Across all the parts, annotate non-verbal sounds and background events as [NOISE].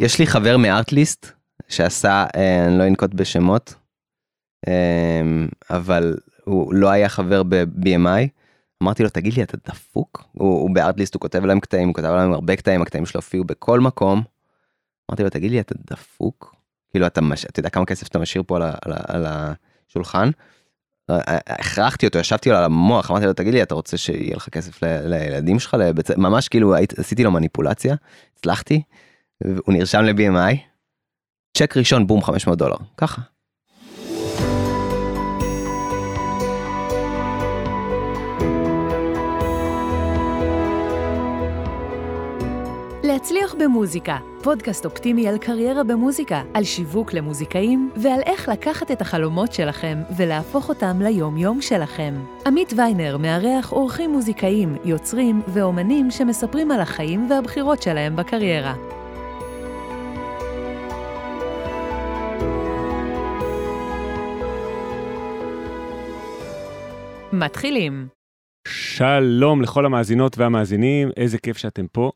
יש לי חבר מארטליסט שעשה, אה, אני לא אנקוט בשמות, אה, אבל הוא לא היה חבר ב-BMI. אמרתי לו, תגיד לי, אתה דפוק? הוא, הוא בארטליסט, הוא כותב להם קטעים, הוא כותב להם הרבה קטעים, הקטעים שלו הופיעו בכל מקום. אמרתי לו, תגיד לי, אתה דפוק? כאילו, אתה, מש... אתה יודע כמה כסף אתה משאיר פה על. על. על השולחן? הכרחתי אותו, ישבתי לו על המוח, אמרתי לו, תגיד לי, אתה רוצה שיהיה לך כסף ל... לילדים שלך? לבצ... ממש כאילו. עשיתי לו מניפולציה, הצלחתי, הוא נרשם ל-BMI, צ'ק ראשון, בום, 500 דולר, ככה. להצליח במוזיקה, פודקאסט אופטימי על קריירה במוזיקה, על שיווק למוזיקאים ועל איך לקחת את החלומות שלכם ולהפוך אותם ליום-יום שלכם. עמית ויינר מארח אורחים מוזיקאים, יוצרים ואומנים שמספרים על החיים והבחירות שלהם בקריירה. מתחילים. שלום לכל המאזינות והמאזינים, איזה כיף שאתם פה.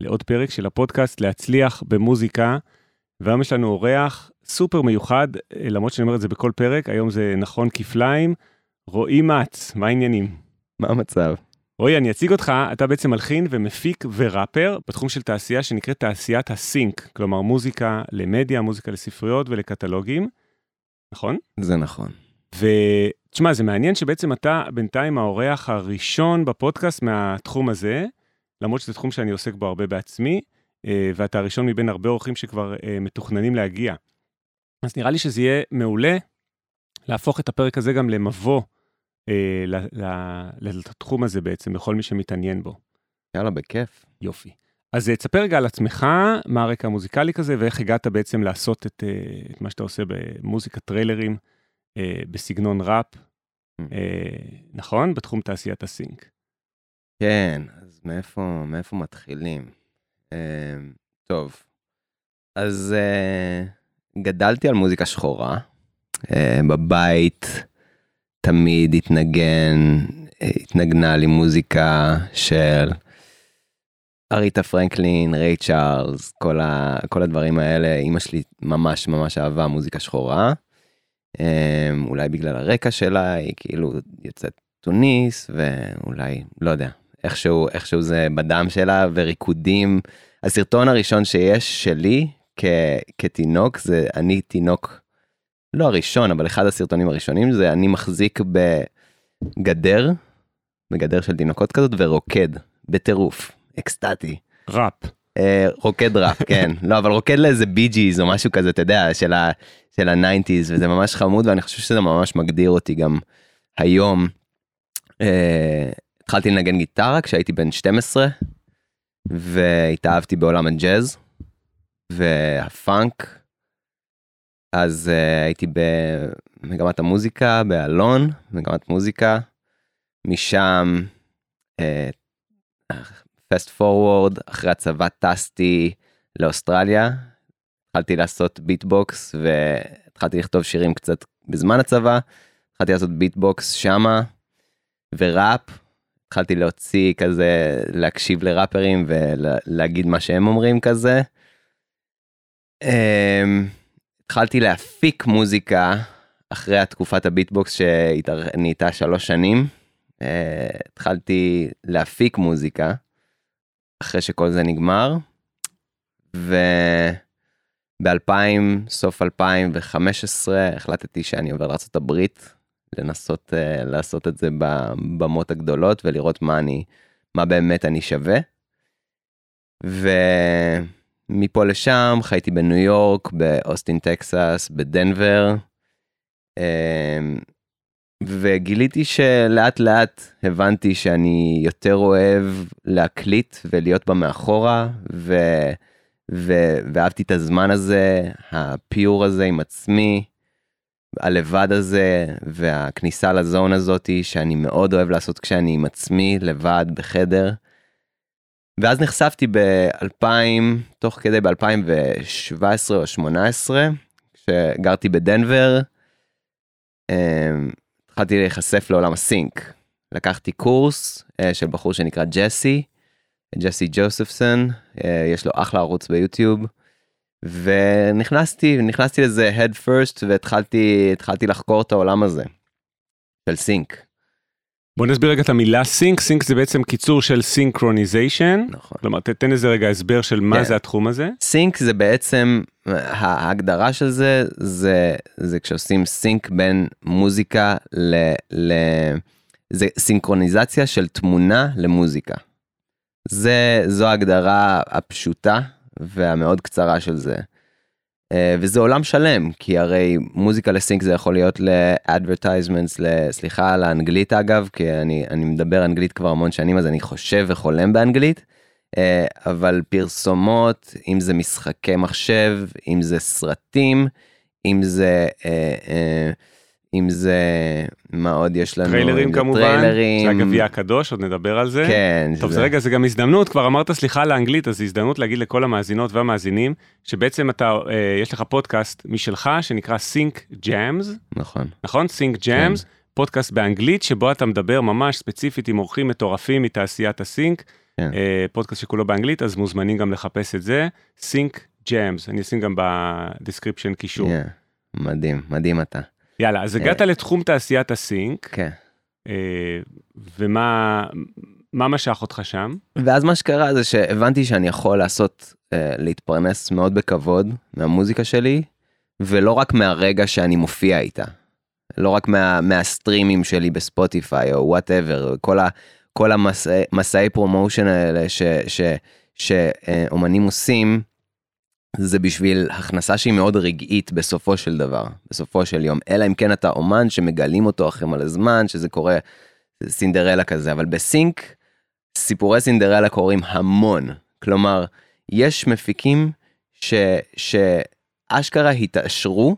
לעוד פרק של הפודקאסט להצליח במוזיקה. והיום יש לנו אורח סופר מיוחד, למרות שאני אומר את זה בכל פרק, היום זה נכון כפליים. רועי מצ, מה העניינים? מה המצב? רועי, אני אציג אותך, אתה בעצם מלחין ומפיק וראפר בתחום של תעשייה שנקראת תעשיית הסינק, כלומר מוזיקה למדיה, מוזיקה לספריות ולקטלוגים, נכון? זה נכון. ותשמע, זה מעניין שבעצם אתה בינתיים האורח הראשון בפודקאסט מהתחום הזה. למרות שזה תחום שאני עוסק בו הרבה בעצמי, אה, ואתה הראשון מבין הרבה אורחים שכבר אה, מתוכננים להגיע. אז נראה לי שזה יהיה מעולה להפוך את הפרק הזה גם למבוא אה, לתחום הזה בעצם, לכל מי שמתעניין בו. יאללה, בכיף. יופי. אז תספר רגע על עצמך, מה הרקע המוזיקלי כזה, ואיך הגעת בעצם לעשות את, את מה שאתה עושה במוזיקה טריילרים, בסגנון ראפ, mm. נכון? בתחום תעשיית הסינק. כן, מאיפה, מאיפה מתחילים? Uh, טוב, אז uh, גדלתי על מוזיקה שחורה. Uh, בבית תמיד התנגן, התנגנה לי מוזיקה של אריתה פרנקלין, ריי צ'ארלס, כל, ה, כל הדברים האלה. אימא שלי ממש ממש אהבה מוזיקה שחורה. Um, אולי בגלל הרקע שלה, היא כאילו יוצאת טוניס, ואולי, לא יודע, איכשהו, איכשהו זה בדם שלה וריקודים. הסרטון הראשון שיש שלי כ, כתינוק זה אני תינוק, לא הראשון, אבל אחד הסרטונים הראשונים זה אני מחזיק בגדר, בגדר של תינוקות כזאת ורוקד בטירוף, אקסטטי. ראפ. אה, רוקד ראפ, [LAUGHS] כן. לא, אבל רוקד לאיזה Bee Gees או משהו כזה, אתה יודע, של ה... של ה nineties וזה ממש חמוד ואני חושב שזה ממש מגדיר אותי גם היום. אה, התחלתי לנגן גיטרה כשהייתי בן 12, והתאהבתי בעולם הג'אז והפאנק. אז uh, הייתי במגמת המוזיקה באלון, מגמת מוזיקה. משם, fast forward, אחרי הצבא טסתי לאוסטרליה. התחלתי לעשות beatbox והתחלתי לכתוב שירים קצת בזמן הצבא. התחלתי לעשות beatbox שמה וראפ התחלתי להוציא כזה, להקשיב לראפרים ולהגיד מה שהם אומרים כזה. Um, התחלתי להפיק מוזיקה אחרי התקופת הביטבוקס שנהייתה שלוש שנים. Uh, התחלתי להפיק מוזיקה אחרי שכל זה נגמר. וב-2000, סוף 2015, החלטתי שאני עובר לארה"ב לנסות uh, לעשות את זה בבמות הגדולות ולראות מה אני, מה באמת אני שווה. ומפה לשם חייתי בניו יורק, באוסטין טקסס, בדנבר. Uh, וגיליתי שלאט לאט הבנתי שאני יותר אוהב להקליט ולהיות בה מאחורה, ו... ו... ואהבתי את הזמן הזה, הפיור הזה עם עצמי, הלבד הזה והכניסה לזון הזאתי שאני מאוד אוהב לעשות כשאני עם עצמי לבד בחדר. ואז נחשפתי ב-2000, תוך כדי ב-2017 או 2018, כשגרתי בדנבר, אמ, התחלתי להיחשף לעולם הסינק. לקחתי קורס אה, של בחור שנקרא ג'סי, ג'סי ג'וספסון, אה, יש לו אחלה ערוץ ביוטיוב. ונכנסתי, נכנסתי לזה head first והתחלתי, התחלתי לחקור את העולם הזה של סינק. בוא נסביר רגע את המילה sync, sync זה בעצם קיצור של synchronization. נכון. כלומר, תתן איזה רגע הסבר של מה כן. זה התחום הזה. sync זה בעצם, ההגדרה של זה, זה, זה כשעושים sync בין מוזיקה ל... ל זה סינכרוניזציה של תמונה למוזיקה. זה, זו ההגדרה הפשוטה והמאוד קצרה של זה. אה, וזה עולם שלם, כי הרי מוזיקה ל sync זה יכול להיות ל-advertisements, סליחה על האנגלית אגב, כי אני, אני מדבר אנגלית כבר המון שנים, אז אני חושב וחולם באנגלית. אה, אבל פרסומות, אם זה משחקי מחשב, אם זה סרטים, אם זה, אה, אה, אם זה, מה עוד יש לנו? טריילרים כמובן, טריילרים. זה הגביע הקדוש, עוד נדבר על זה. כן. טוב, שזה- זה רגע, זה גם הזדמנות, כבר אמרת סליחה על האנגלית, אז זו הזדמנות להגיד לכל המאזינות והמאזינים, שבעצם אתה, אה, יש לך פודקאסט משלך, שנקרא Sync Jams, נכון. נכון? Sync Jams, פודקאסט באנגלית, שבו אתה מדבר ממש ספציפית עם אורחים מטורפים מתעשיית ה sync, כן. אה, פודקאסט שכולו באנגלית, אז מוזמנים גם לחפש את זה, Sync Jams, אני אשים גם ב description קישור. Yeah. מדהים, מדהים אתה. יאללה, אז הגעת לתחום תעשיית ה sync, כן. אה, ומה מה משך אותך שם? ואז מה שקרה זה שהבנתי שאני יכול לעשות, אה, להתפרנס מאוד בכבוד מהמוזיקה שלי, ולא רק מהרגע שאני מופיע איתה. לא רק מה, מהסטרימים שלי בספוטיפיי או whatever, כל, ה, כל המסעי, מסעי promotion האלה ש, ש, שאומנים עושים, זה בשביל הכנסה שהיא מאוד רגעית בסופו של דבר, בסופו של יום. אלא אם כן אתה אומן שמגלים אותו אחרי מלא זמן, שזה קורה סינדרלה כזה, אבל ב sync, סיפורי סינדרלה קורים המון. כלומר, יש מפיקים ש, שאשכרה התעשרו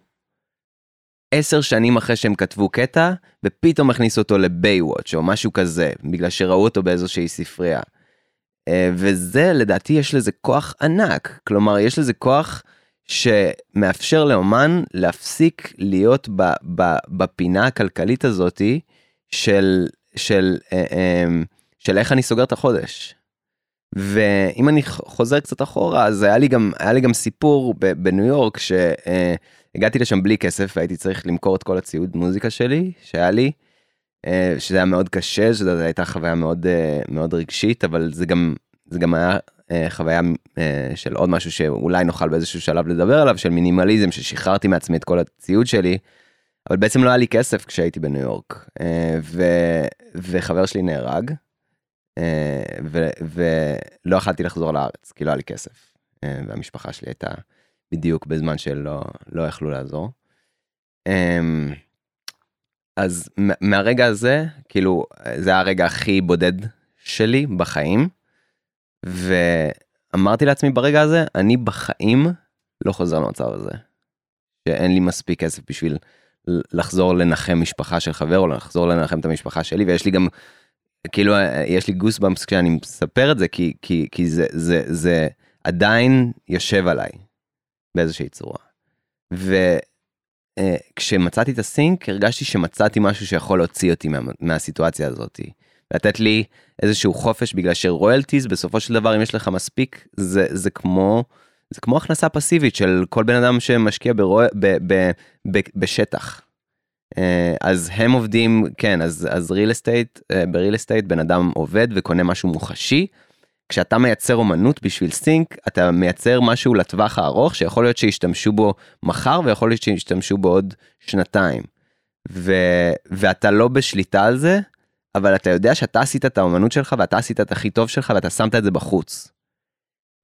עשר שנים אחרי שהם כתבו קטע, ופתאום הכניסו אותו לבייוואץ' או משהו כזה, בגלל שראו אותו באיזושהי ספרייה. אה, וזה, לדעתי, יש לזה כוח ענק. כלומר, יש לזה כוח שמאפשר לאומן להפסיק להיות ב, ב, בפינה הכלכלית הזאתי של, של, אה, אה, של איך אני סוגר את החודש. ואם אני חוזר קצת אחורה, אז היה לי גם, היה לי גם סיפור בניו יורק, שהגעתי לשם בלי כסף והייתי צריך למכור את כל הציוד מוזיקה שלי, שהיה לי, שזה היה מאוד קשה, שזו הייתה חוויה מאוד, אה, מאוד רגשית, אבל זה גם, זה גם היה אה, חוויה אה, של עוד משהו שאולי נוכל באיזשהו שלב לדבר עליו, של מינימליזם, ששחררתי מעצמי את כל הציוד שלי, אבל בעצם לא היה לי כסף כשהייתי בניו יורק, אה, ו, וחבר שלי נהרג. אה, ו- ולא יכלתי לחזור לארץ כי לא היה לי כסף אה, והמשפחה שלי הייתה בדיוק בזמן שלא לא יכלו לעזור. אמ, אז מהרגע הזה כאילו זה הרגע הכי בודד שלי בחיים ואמרתי לעצמי ברגע הזה אני בחיים לא חוזר למצב הזה. שאין לי מספיק כסף בשביל לחזור לנחם משפחה של חבר או לחזור לנחם את המשפחה שלי ויש לי גם כאילו יש לי גוס במפס כשאני מספר את זה כי כי כי זה זה זה עדיין יושב עליי באיזושהי צורה. וכשמצאתי את הסינק הרגשתי שמצאתי משהו שיכול להוציא אותי מה, מהסיטואציה הזאת. לתת לי איזשהו חופש בגלל שרויאלטיז בסופו של דבר אם יש לך מספיק זה זה כמו זה כמו הכנסה פסיבית של כל בן אדם שמשקיע ברוע, ב, ב, ב, בשטח. אה, אז הם עובדים כן אז אז estate אה, ב-real estate בן אדם עובד וקונה משהו מוחשי. כשאתה מייצר אומנות בשביל סינק אתה מייצר משהו לטווח הארוך שיכול להיות שישתמשו בו מחר ויכול להיות שישתמשו בו עוד שנתיים. ו, ואתה לא בשליטה על זה אבל אתה יודע שאתה עשית את האומנות שלך ואתה עשית את הכי טוב שלך ואתה שמת את זה בחוץ.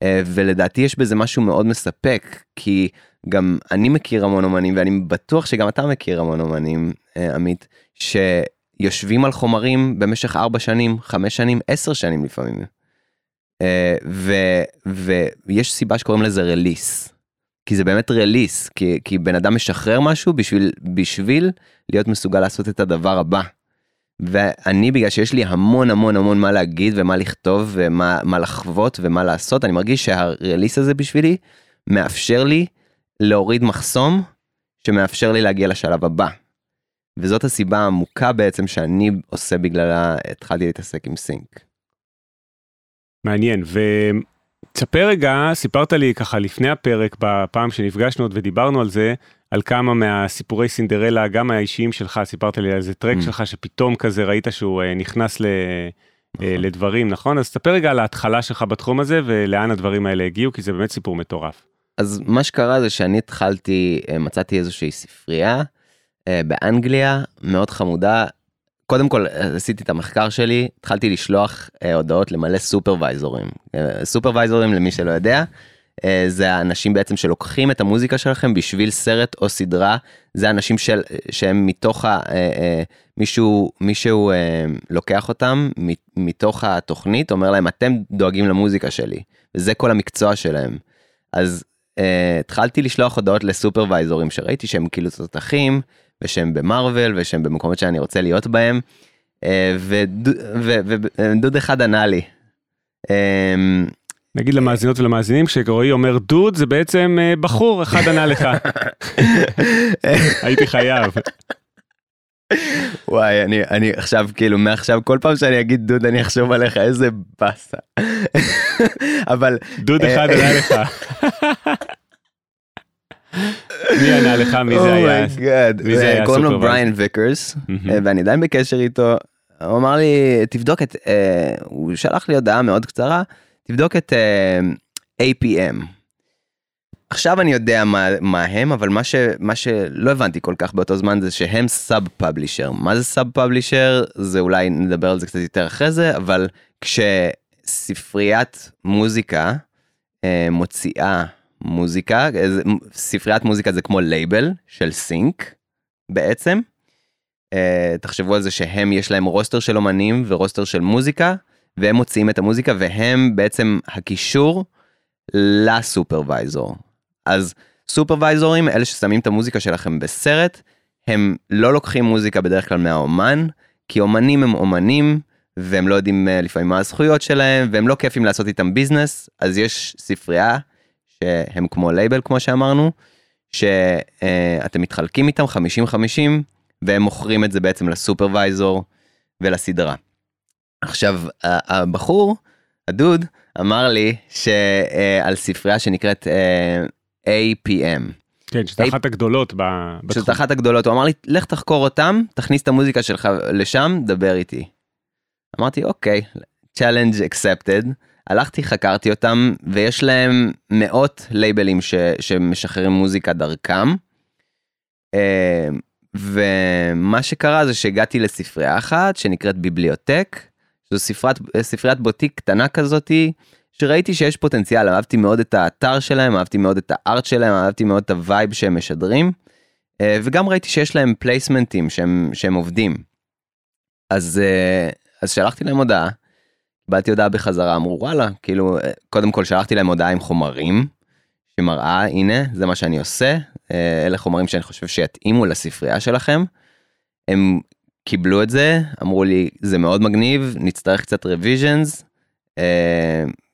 אה, ולדעתי יש בזה משהו מאוד מספק כי גם אני מכיר המון אומנים ואני בטוח שגם אתה מכיר המון אומנים אה, עמית שיושבים על חומרים במשך 4 שנים 5 שנים 10 שנים לפעמים. אה, ויש סיבה שקוראים לזה רליס. כי זה באמת רליס כי, כי בן אדם משחרר משהו בשביל בשביל להיות מסוגל לעשות את הדבר הבא. ואני בגלל שיש לי המון המון המון מה להגיד ומה לכתוב ומה מה לחוות ומה לעשות אני מרגיש שהרליס הזה בשבילי מאפשר לי להוריד מחסום שמאפשר לי להגיע לשלב הבא. וזאת הסיבה העמוקה בעצם שאני עושה בגללה התחלתי להתעסק עם סינק. מעניין, תספר רגע, סיפרת לי ככה לפני הפרק, בפעם שנפגשנו עוד ודיברנו על זה, על כמה מהסיפורי סינדרלה, גם האישיים שלך, סיפרת לי על איזה טרק Mm. שלך שפתאום כזה ראית שהוא אה, נכנס ל... נכון. אה, לדברים, נכון? אז תספר רגע על ההתחלה שלך בתחום הזה ולאן הדברים האלה הגיעו, כי זה באמת סיפור מטורף. אז מה שקרה זה שאני התחלתי, אה, מצאתי איזושהי ספרייה באנגליה, מאוד חמודה. קודם כל אה, עשיתי את המחקר שלי, התחלתי לשלוח אה, הודעות למלא סופרוויזורים. אה, סופרוויזורים למי שלא יודע, אה, זה האנשים בעצם שלוקחים את המוזיקה שלכם בשביל סרט או סדרה, זה אנשים של, שהם מתוך ה... אה, אה, מישהו, מישהו אה, לוקח אותם מתוך התוכנית, אומר להם אתם דואגים למוזיקה שלי, וזה כל המקצוע שלהם. אז uh, התחלתי לשלוח הודעות לסופרוויזורים שראיתי שהם כאילו תותחים ושהם במרוויל ושהם במקומות שאני רוצה להיות בהם uh, ודוד אחד ענה לי. Um, נגיד למאזינות ולמאזינים, כשרועי אומר דוד, זה בעצם אה, בחור, אחד ענה לך. [LAUGHS] הייתי חייב. וואי אני אני עכשיו כאילו מעכשיו כל פעם שאני אגיד דוד אני אחשוב עליך איזה באסה. [LAUGHS] אבל דוד אחד ענה [LAUGHS] לך. מי ענה לך? מי זה היה? מי זה היה Oh קוראים לו? בריין ויקרס. אה, ואני עדיין בקשר איתו. הוא אמר לי תבדוק את אה, הוא שלח לי הודעה מאוד קצרה תבדוק את אה, APM. עכשיו אני יודע מה, מה הם אבל מה, ש, מה שלא הבנתי כל כך באותו זמן זה שהם sub publisher מה זה sub publisher זה אולי נדבר על זה קצת יותר אחרי זה אבל כשספריית מוזיקה אה, מוציאה מוזיקה אה, ספריית מוזיקה זה כמו לייבל של sync בעצם. אה, תחשבו על זה שהם יש להם roster של אומנים ו roster של מוזיקה והם מוציאים את המוזיקה והם בעצם הקישור ל supervisor. אז סופרוויזורים אלה ששמים את המוזיקה שלכם בסרט הם לא לוקחים מוזיקה בדרך כלל מהאומן כי אומנים הם אומנים והם לא יודעים אה, לפעמים מה הזכויות שלהם והם לא כיפים לעשות איתם business אז יש ספרייה שהם כמו לייבל כמו שאמרנו שאתם מתחלקים איתם 50-50 והם מוכרים את זה בעצם ל supervisor ולסדרה. עכשיו הבחור הדוד אמר לי שעל ספרייה שנקראת אה, APM כן, שזו אחת הגדולות בתחום. שזאת אחת הגדולות הוא אמר לי לך תחקור אותם תכניס את המוזיקה שלך לשם דבר איתי. אמרתי אוקיי challenge accepted הלכתי חקרתי אותם ויש להם מאות לייבלים ש, שמשחררים מוזיקה דרכם. אה, ומה שקרה זה שהגעתי לספרייה אחת שנקראת ביבליותק זו ספרת, ספריית בוטיק קטנה כזאתי שראיתי שיש פוטנציאל אהבתי מאוד את האתר שלהם אהבתי מאוד את ה art שלהם אהבתי מאוד את ה vibe שהם משדרים אה, וגם ראיתי שיש להם פלייסמנטים שהם, שהם עובדים. אז, אה, אז שלחתי להם הודעה, קיבלתי הודעה בחזרה אמרו וואלה כאילו אה, קודם כל שלחתי להם הודעה עם חומרים שמראה הנה זה מה שאני עושה אה, אלה חומרים שאני חושב שיתאימו לספרייה שלכם. הם קיבלו את זה אמרו לי זה מאוד מגניב נצטרך קצת רוויז'נס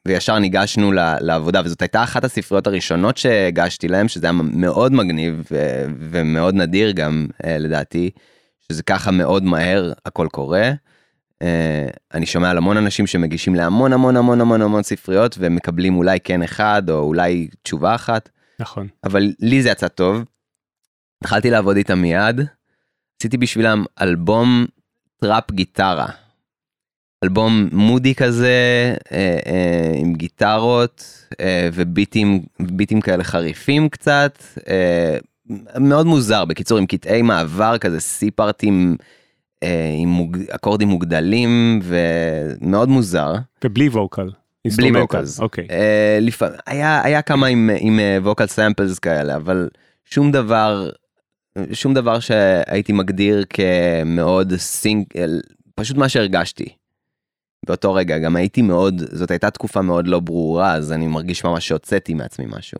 וישר ניגשנו לעבודה וזאת הייתה אחת הספריות הראשונות שהגשתי להם שזה היה מאוד מגניב ומאוד נדיר גם אה, לדעתי שזה ככה מאוד מהר הכל קורה. אה, אני שומע על המון אנשים שמגישים להמון המון המון המון המון ספריות ומקבלים אולי כן אחד או אולי תשובה אחת נכון. אבל לי זה יצא טוב. התחלתי לעבוד איתם מיד. עשיתי בשבילם אלבום trap גיטרה. אלבום moody כזה אה, אה, עם גיטרות אה, וביטים ביטים כאלה חריפים קצת אה, מאוד מוזר בקיצור עם קטעי מעבר כזה C פארטים אה, עם מוג... אקורדים מוגדלים ומאוד מוזר. ובלי vocal. בלי. Vocals. אוקיי. אה, לפעמים היה היה כמה עם עם vocal samples כאלה אבל שום דבר שום דבר שהייתי מגדיר כמאוד sync פשוט מה שהרגשתי. באותו רגע גם הייתי מאוד זאת הייתה תקופה מאוד לא ברורה אז אני מרגיש ממש שהוצאתי מעצמי משהו.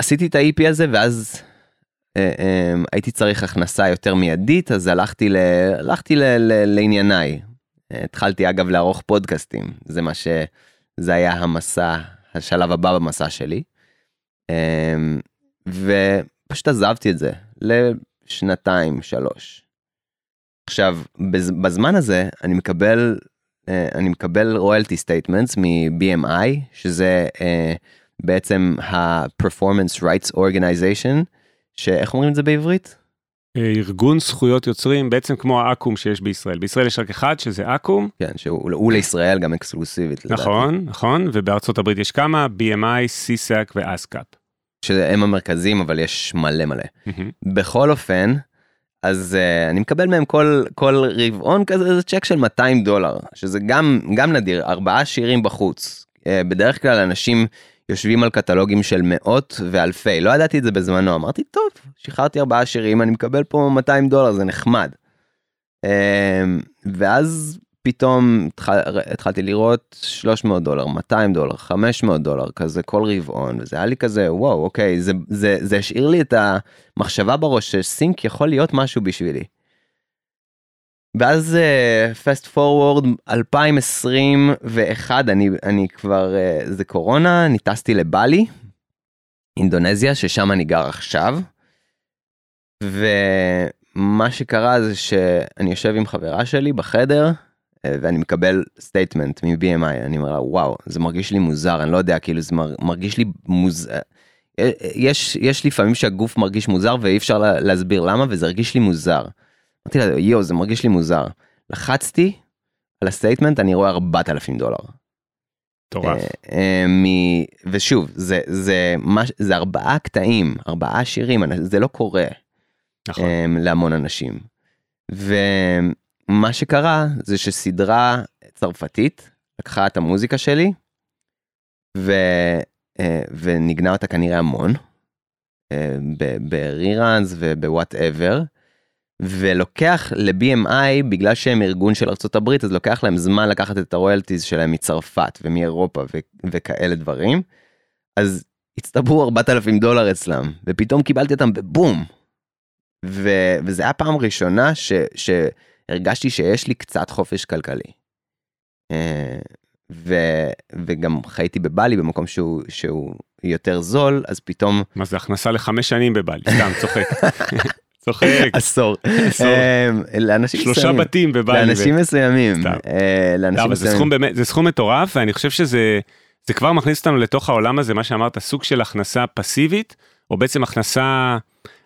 ועשיתי את ה-EP הזה ואז אה, אה, הייתי צריך הכנסה יותר מיידית אז הלכתי ל... הלכתי ל... ל... לענייניי התחלתי אגב לערוך פודקאסטים זה מה שזה היה המסע השלב הבא במסע שלי. אמ, ופשוט עזבתי את זה לשנתיים שלוש. עכשיו בז- בזמן הזה אני מקבל אה, אני מקבל royalty statements מ-BMI, שזה אה, בעצם ה-Performance Rights Organization, שאיך אומרים את זה בעברית? אה, ארגון זכויות יוצרים בעצם כמו האקו"ם שיש בישראל בישראל יש רק אחד שזה אקו"ם כן שהוא לישראל גם אקסקלוסיבית נכון נכון ובארצות הברית יש כמה BMI, CSAC ואסקאפ. שהם המרכזים אבל יש מלא מלא. בכל אופן אז uh, אני מקבל מהם כל כל רבעון כזה זה צ'ק של 200 דולר שזה גם גם נדיר ארבעה שירים בחוץ uh, בדרך כלל אנשים יושבים על קטלוגים של מאות ואלפי לא ידעתי את זה בזמנו אמרתי טוב שחררתי ארבעה שירים אני מקבל פה 200 דולר זה נחמד. Uh, ואז פתאום התחל, התחלתי לראות 300 דולר 200 דולר 500 דולר כזה כל רבעון וזה היה לי כזה וואו אוקיי זה זה זה השאיר לי את המחשבה בראש שסינק יכול להיות משהו בשבילי. ואז Fast forward 2021 אני אני כבר אה, זה קורונה אני טסתי לבלי אינדונזיה ששם אני גר עכשיו. ומה שקרה זה שאני יושב עם חברה שלי בחדר ואני מקבל statement מ-BMI אני אומר לה וואו זה מרגיש לי מוזר אני לא יודע כאילו זה מרגיש לי מוזר. יש יש לפעמים שהגוף מרגיש מוזר ואי אפשר להסביר למה וזה הרגיש לי מוזר. אמרתי לה יואו זה מרגיש לי מוזר. לחצתי על ה statement אני רואה 4,000 דולר. מטורף. אה, ושוב זה זה זה ארבעה קטעים ארבעה שירים זה לא קורה נכון. להמון אנשים. מה שקרה זה שסדרה צרפתית לקחה את המוזיקה שלי ו, אה, ונגנה אותה כנראה המון בריראנס ובוואטאבר ולוקח ל-BMI בגלל שהם ארגון של הברית אז לוקח להם זמן לקחת את הרויאלטיז שלהם מצרפת ומאירופה ו- וכאלה דברים אז הצטברו 4,000 דולר אצלם ופתאום קיבלתי אותם בבום. ו- וזה היה פעם ראשונה ש... ש- הרגשתי שיש לי קצת חופש כלכלי. אה, ו, וגם חייתי בבלי במקום שהוא שהוא יותר זול אז פתאום מה זה הכנסה לחמש שנים בבלי סתם צוחק. [LAUGHS] צוחק. [LAUGHS] עשור. לאנשים שלושה בתים בבלי לאנשים מסוימים אה, לאנשים זה סכום מטורף ואני חושב שזה זה כבר מכניס אותנו לתוך העולם הזה מה שאמרת סוג של הכנסה פסיבית או בעצם הכנסה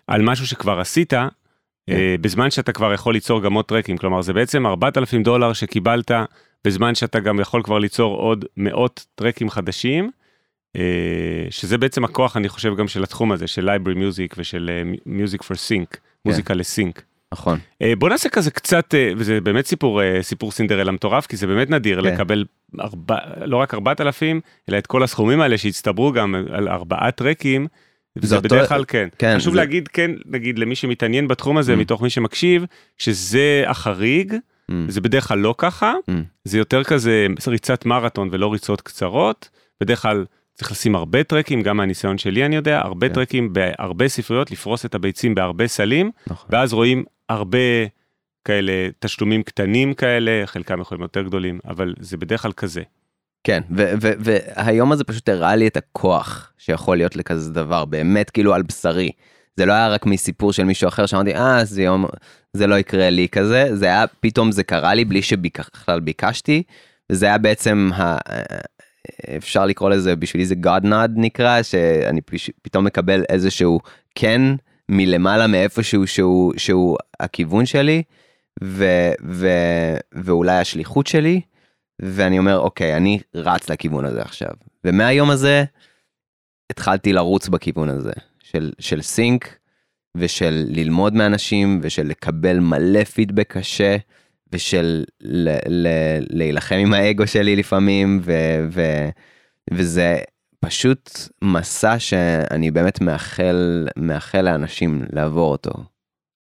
על משהו שכבר עשית כן. אה, בזמן שאתה כבר יכול ליצור גם עוד טרקים. כלומר זה בעצם 4,000 דולר שקיבלת בזמן שאתה גם יכול כבר ליצור עוד מאות טרקים חדשים. אה, שזה בעצם הכוח אני חושב גם של התחום הזה של library music ושל אה, music for sync מוזיקה לסינק. נכון. בוא נעשה כזה קצת וזה באמת סיפור סיפור סינדרלה מטורף כי זה באמת נדיר כן. לקבל ארבע, לא רק 4,000 אלא את כל הסכומים האלה שהצטברו גם על ארבעה טרקים. זה בדרך כלל כן. כן חשוב זה... להגיד כן נגיד למי שמתעניין בתחום הזה mm. מתוך מי שמקשיב שזה החריג mm. זה בדרך כלל לא ככה mm. זה יותר כזה ריצת מרתון ולא ריצות קצרות בדרך כלל צריך לשים הרבה טרקים גם מהניסיון שלי אני יודע הרבה כן. טרקים בהרבה ספריות לפרוס את הביצים בהרבה סלים נכון. ואז רואים הרבה כאלה תשלומים קטנים כאלה חלקם יכולים יותר גדולים אבל זה בדרך כלל כזה. כן והיום הזה פשוט הראה לי את הכוח שיכול להיות לכזה דבר באמת כאילו על בשרי. זה לא היה רק מסיפור של מישהו אחר שאמרתי אה זה יום זה לא יקרה לי כזה זה היה פתאום זה קרה לי בלי שבכלל ביקשתי וזה היה בעצם ה... אפשר לקרוא לזה בשבילי זה God nod נקרא שאני פתאום מקבל איזשהו כן מלמעלה מאיפשהו שהוא שהוא הכיוון שלי ו, ו, ואולי השליחות שלי. ואני אומר אוקיי אני רץ לכיוון הזה עכשיו ומהיום הזה התחלתי לרוץ בכיוון הזה של של סינק ושל ללמוד מאנשים ושל לקבל מלא פידבק קשה ושל ל, ל, להילחם עם האגו שלי לפעמים ו, ו, וזה פשוט מסע שאני באמת מאחל מאחל לאנשים לעבור אותו.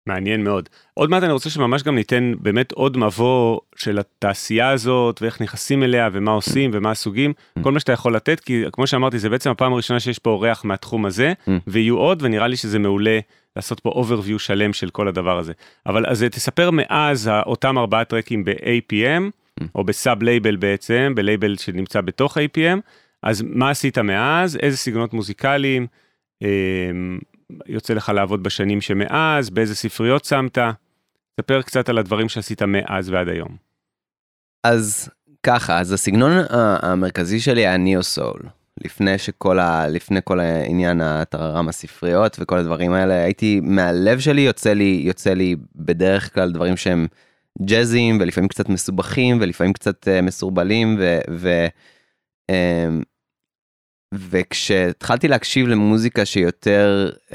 מעניין מאוד. עוד מעט אני רוצה שממש גם ניתן באמת עוד מבוא של התעשייה הזאת ואיך נכנסים אליה ומה עושים ומה הסוגים כל מה שאתה יכול לתת כי כמו שאמרתי זה בעצם הפעם הראשונה שיש פה אורח מהתחום הזה ויהיו עוד ונראה לי שזה מעולה לעשות פה overview שלם של כל הדבר הזה אבל אז תספר מאז אותם ארבעה טרקים ב-APM או ב sub label בעצם בלייבל שנמצא בתוך APM אז מה עשית מאז איזה סגנונות מוזיקליים. אמ, יוצא לך לעבוד בשנים שמאז, באיזה ספריות שמת? ספר קצת על הדברים שעשית מאז ועד היום. אז ככה, אז הסגנון המרכזי שלי היה ניאו סול. לפני שכל ה... לפני כל העניין הטררם הספריות וכל הדברים האלה, הייתי, מהלב שלי יוצא לי, יוצא לי בדרך כלל דברים שהם ג'אזיים ולפעמים קצת מסובכים ולפעמים קצת uh, מסורבלים ו... ו um, וכשהתחלתי להקשיב למוזיקה שיותר uh,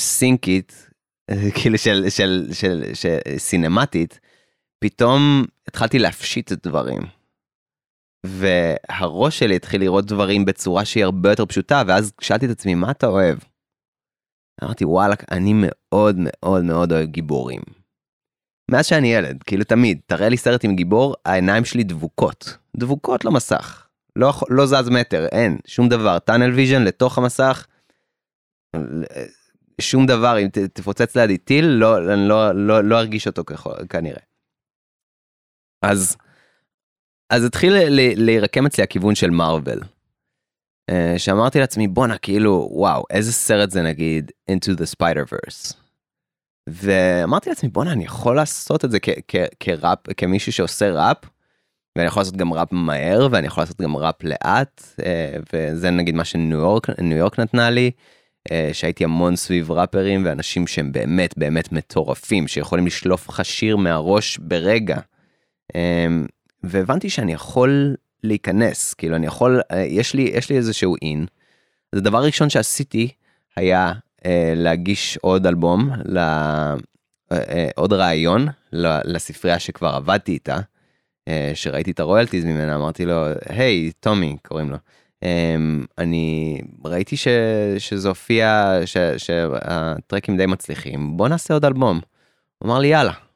סינקית, [LAUGHS] כאילו של, של, של, של, של סינמטית, פתאום התחלתי להפשיט את דברים. והראש שלי התחיל לראות דברים בצורה שהיא הרבה יותר פשוטה, ואז שאלתי את עצמי, מה אתה אוהב? אמרתי, וואלה, אני מאוד מאוד מאוד אוהב גיבורים. מאז שאני ילד, כאילו תמיד, תראה לי סרט עם גיבור, העיניים שלי דבוקות. דבוקות למסך. לא, לא זז מטר, אין, שום דבר. tunnel vision לתוך המסך, שום דבר, אם תפוצץ לידי טיל, לא, אני לא, לא, לא ארגיש אותו ככל, כנראה. אז, אז התחיל להירקם אצלי הכיוון של מארוול. Uh, שאמרתי לעצמי בואנה כאילו וואו איזה סרט זה נגיד into the spider verse. ואמרתי לעצמי בואנה אני יכול לעשות את זה כראפ כמישהו שעושה ראפ. ואני יכול לעשות גם ראפ מהר ואני יכול לעשות גם ראפ לאט uh, וזה נגיד מה שניו יורק יורק נתנה לי. Uh, שהייתי המון סביב ראפרים ואנשים שהם באמת באמת מטורפים שיכולים לשלוף לך שיר מהראש ברגע. והבנתי שאני יכול להיכנס כאילו אני יכול אה, יש לי יש לי איזשהו אין. אז הדבר הראשון שעשיתי היה אה, להגיש עוד אלבום ל... אה, עוד רעיון לספרייה שכבר עבדתי איתה. שראיתי את ה royalties ממנה אמרתי לו היי, טומי קוראים לו. אמ, אני ראיתי ש, שזה הופיע שה tracks די מצליחים בוא נעשה עוד אלבום. הוא אמר לי יאללה אה,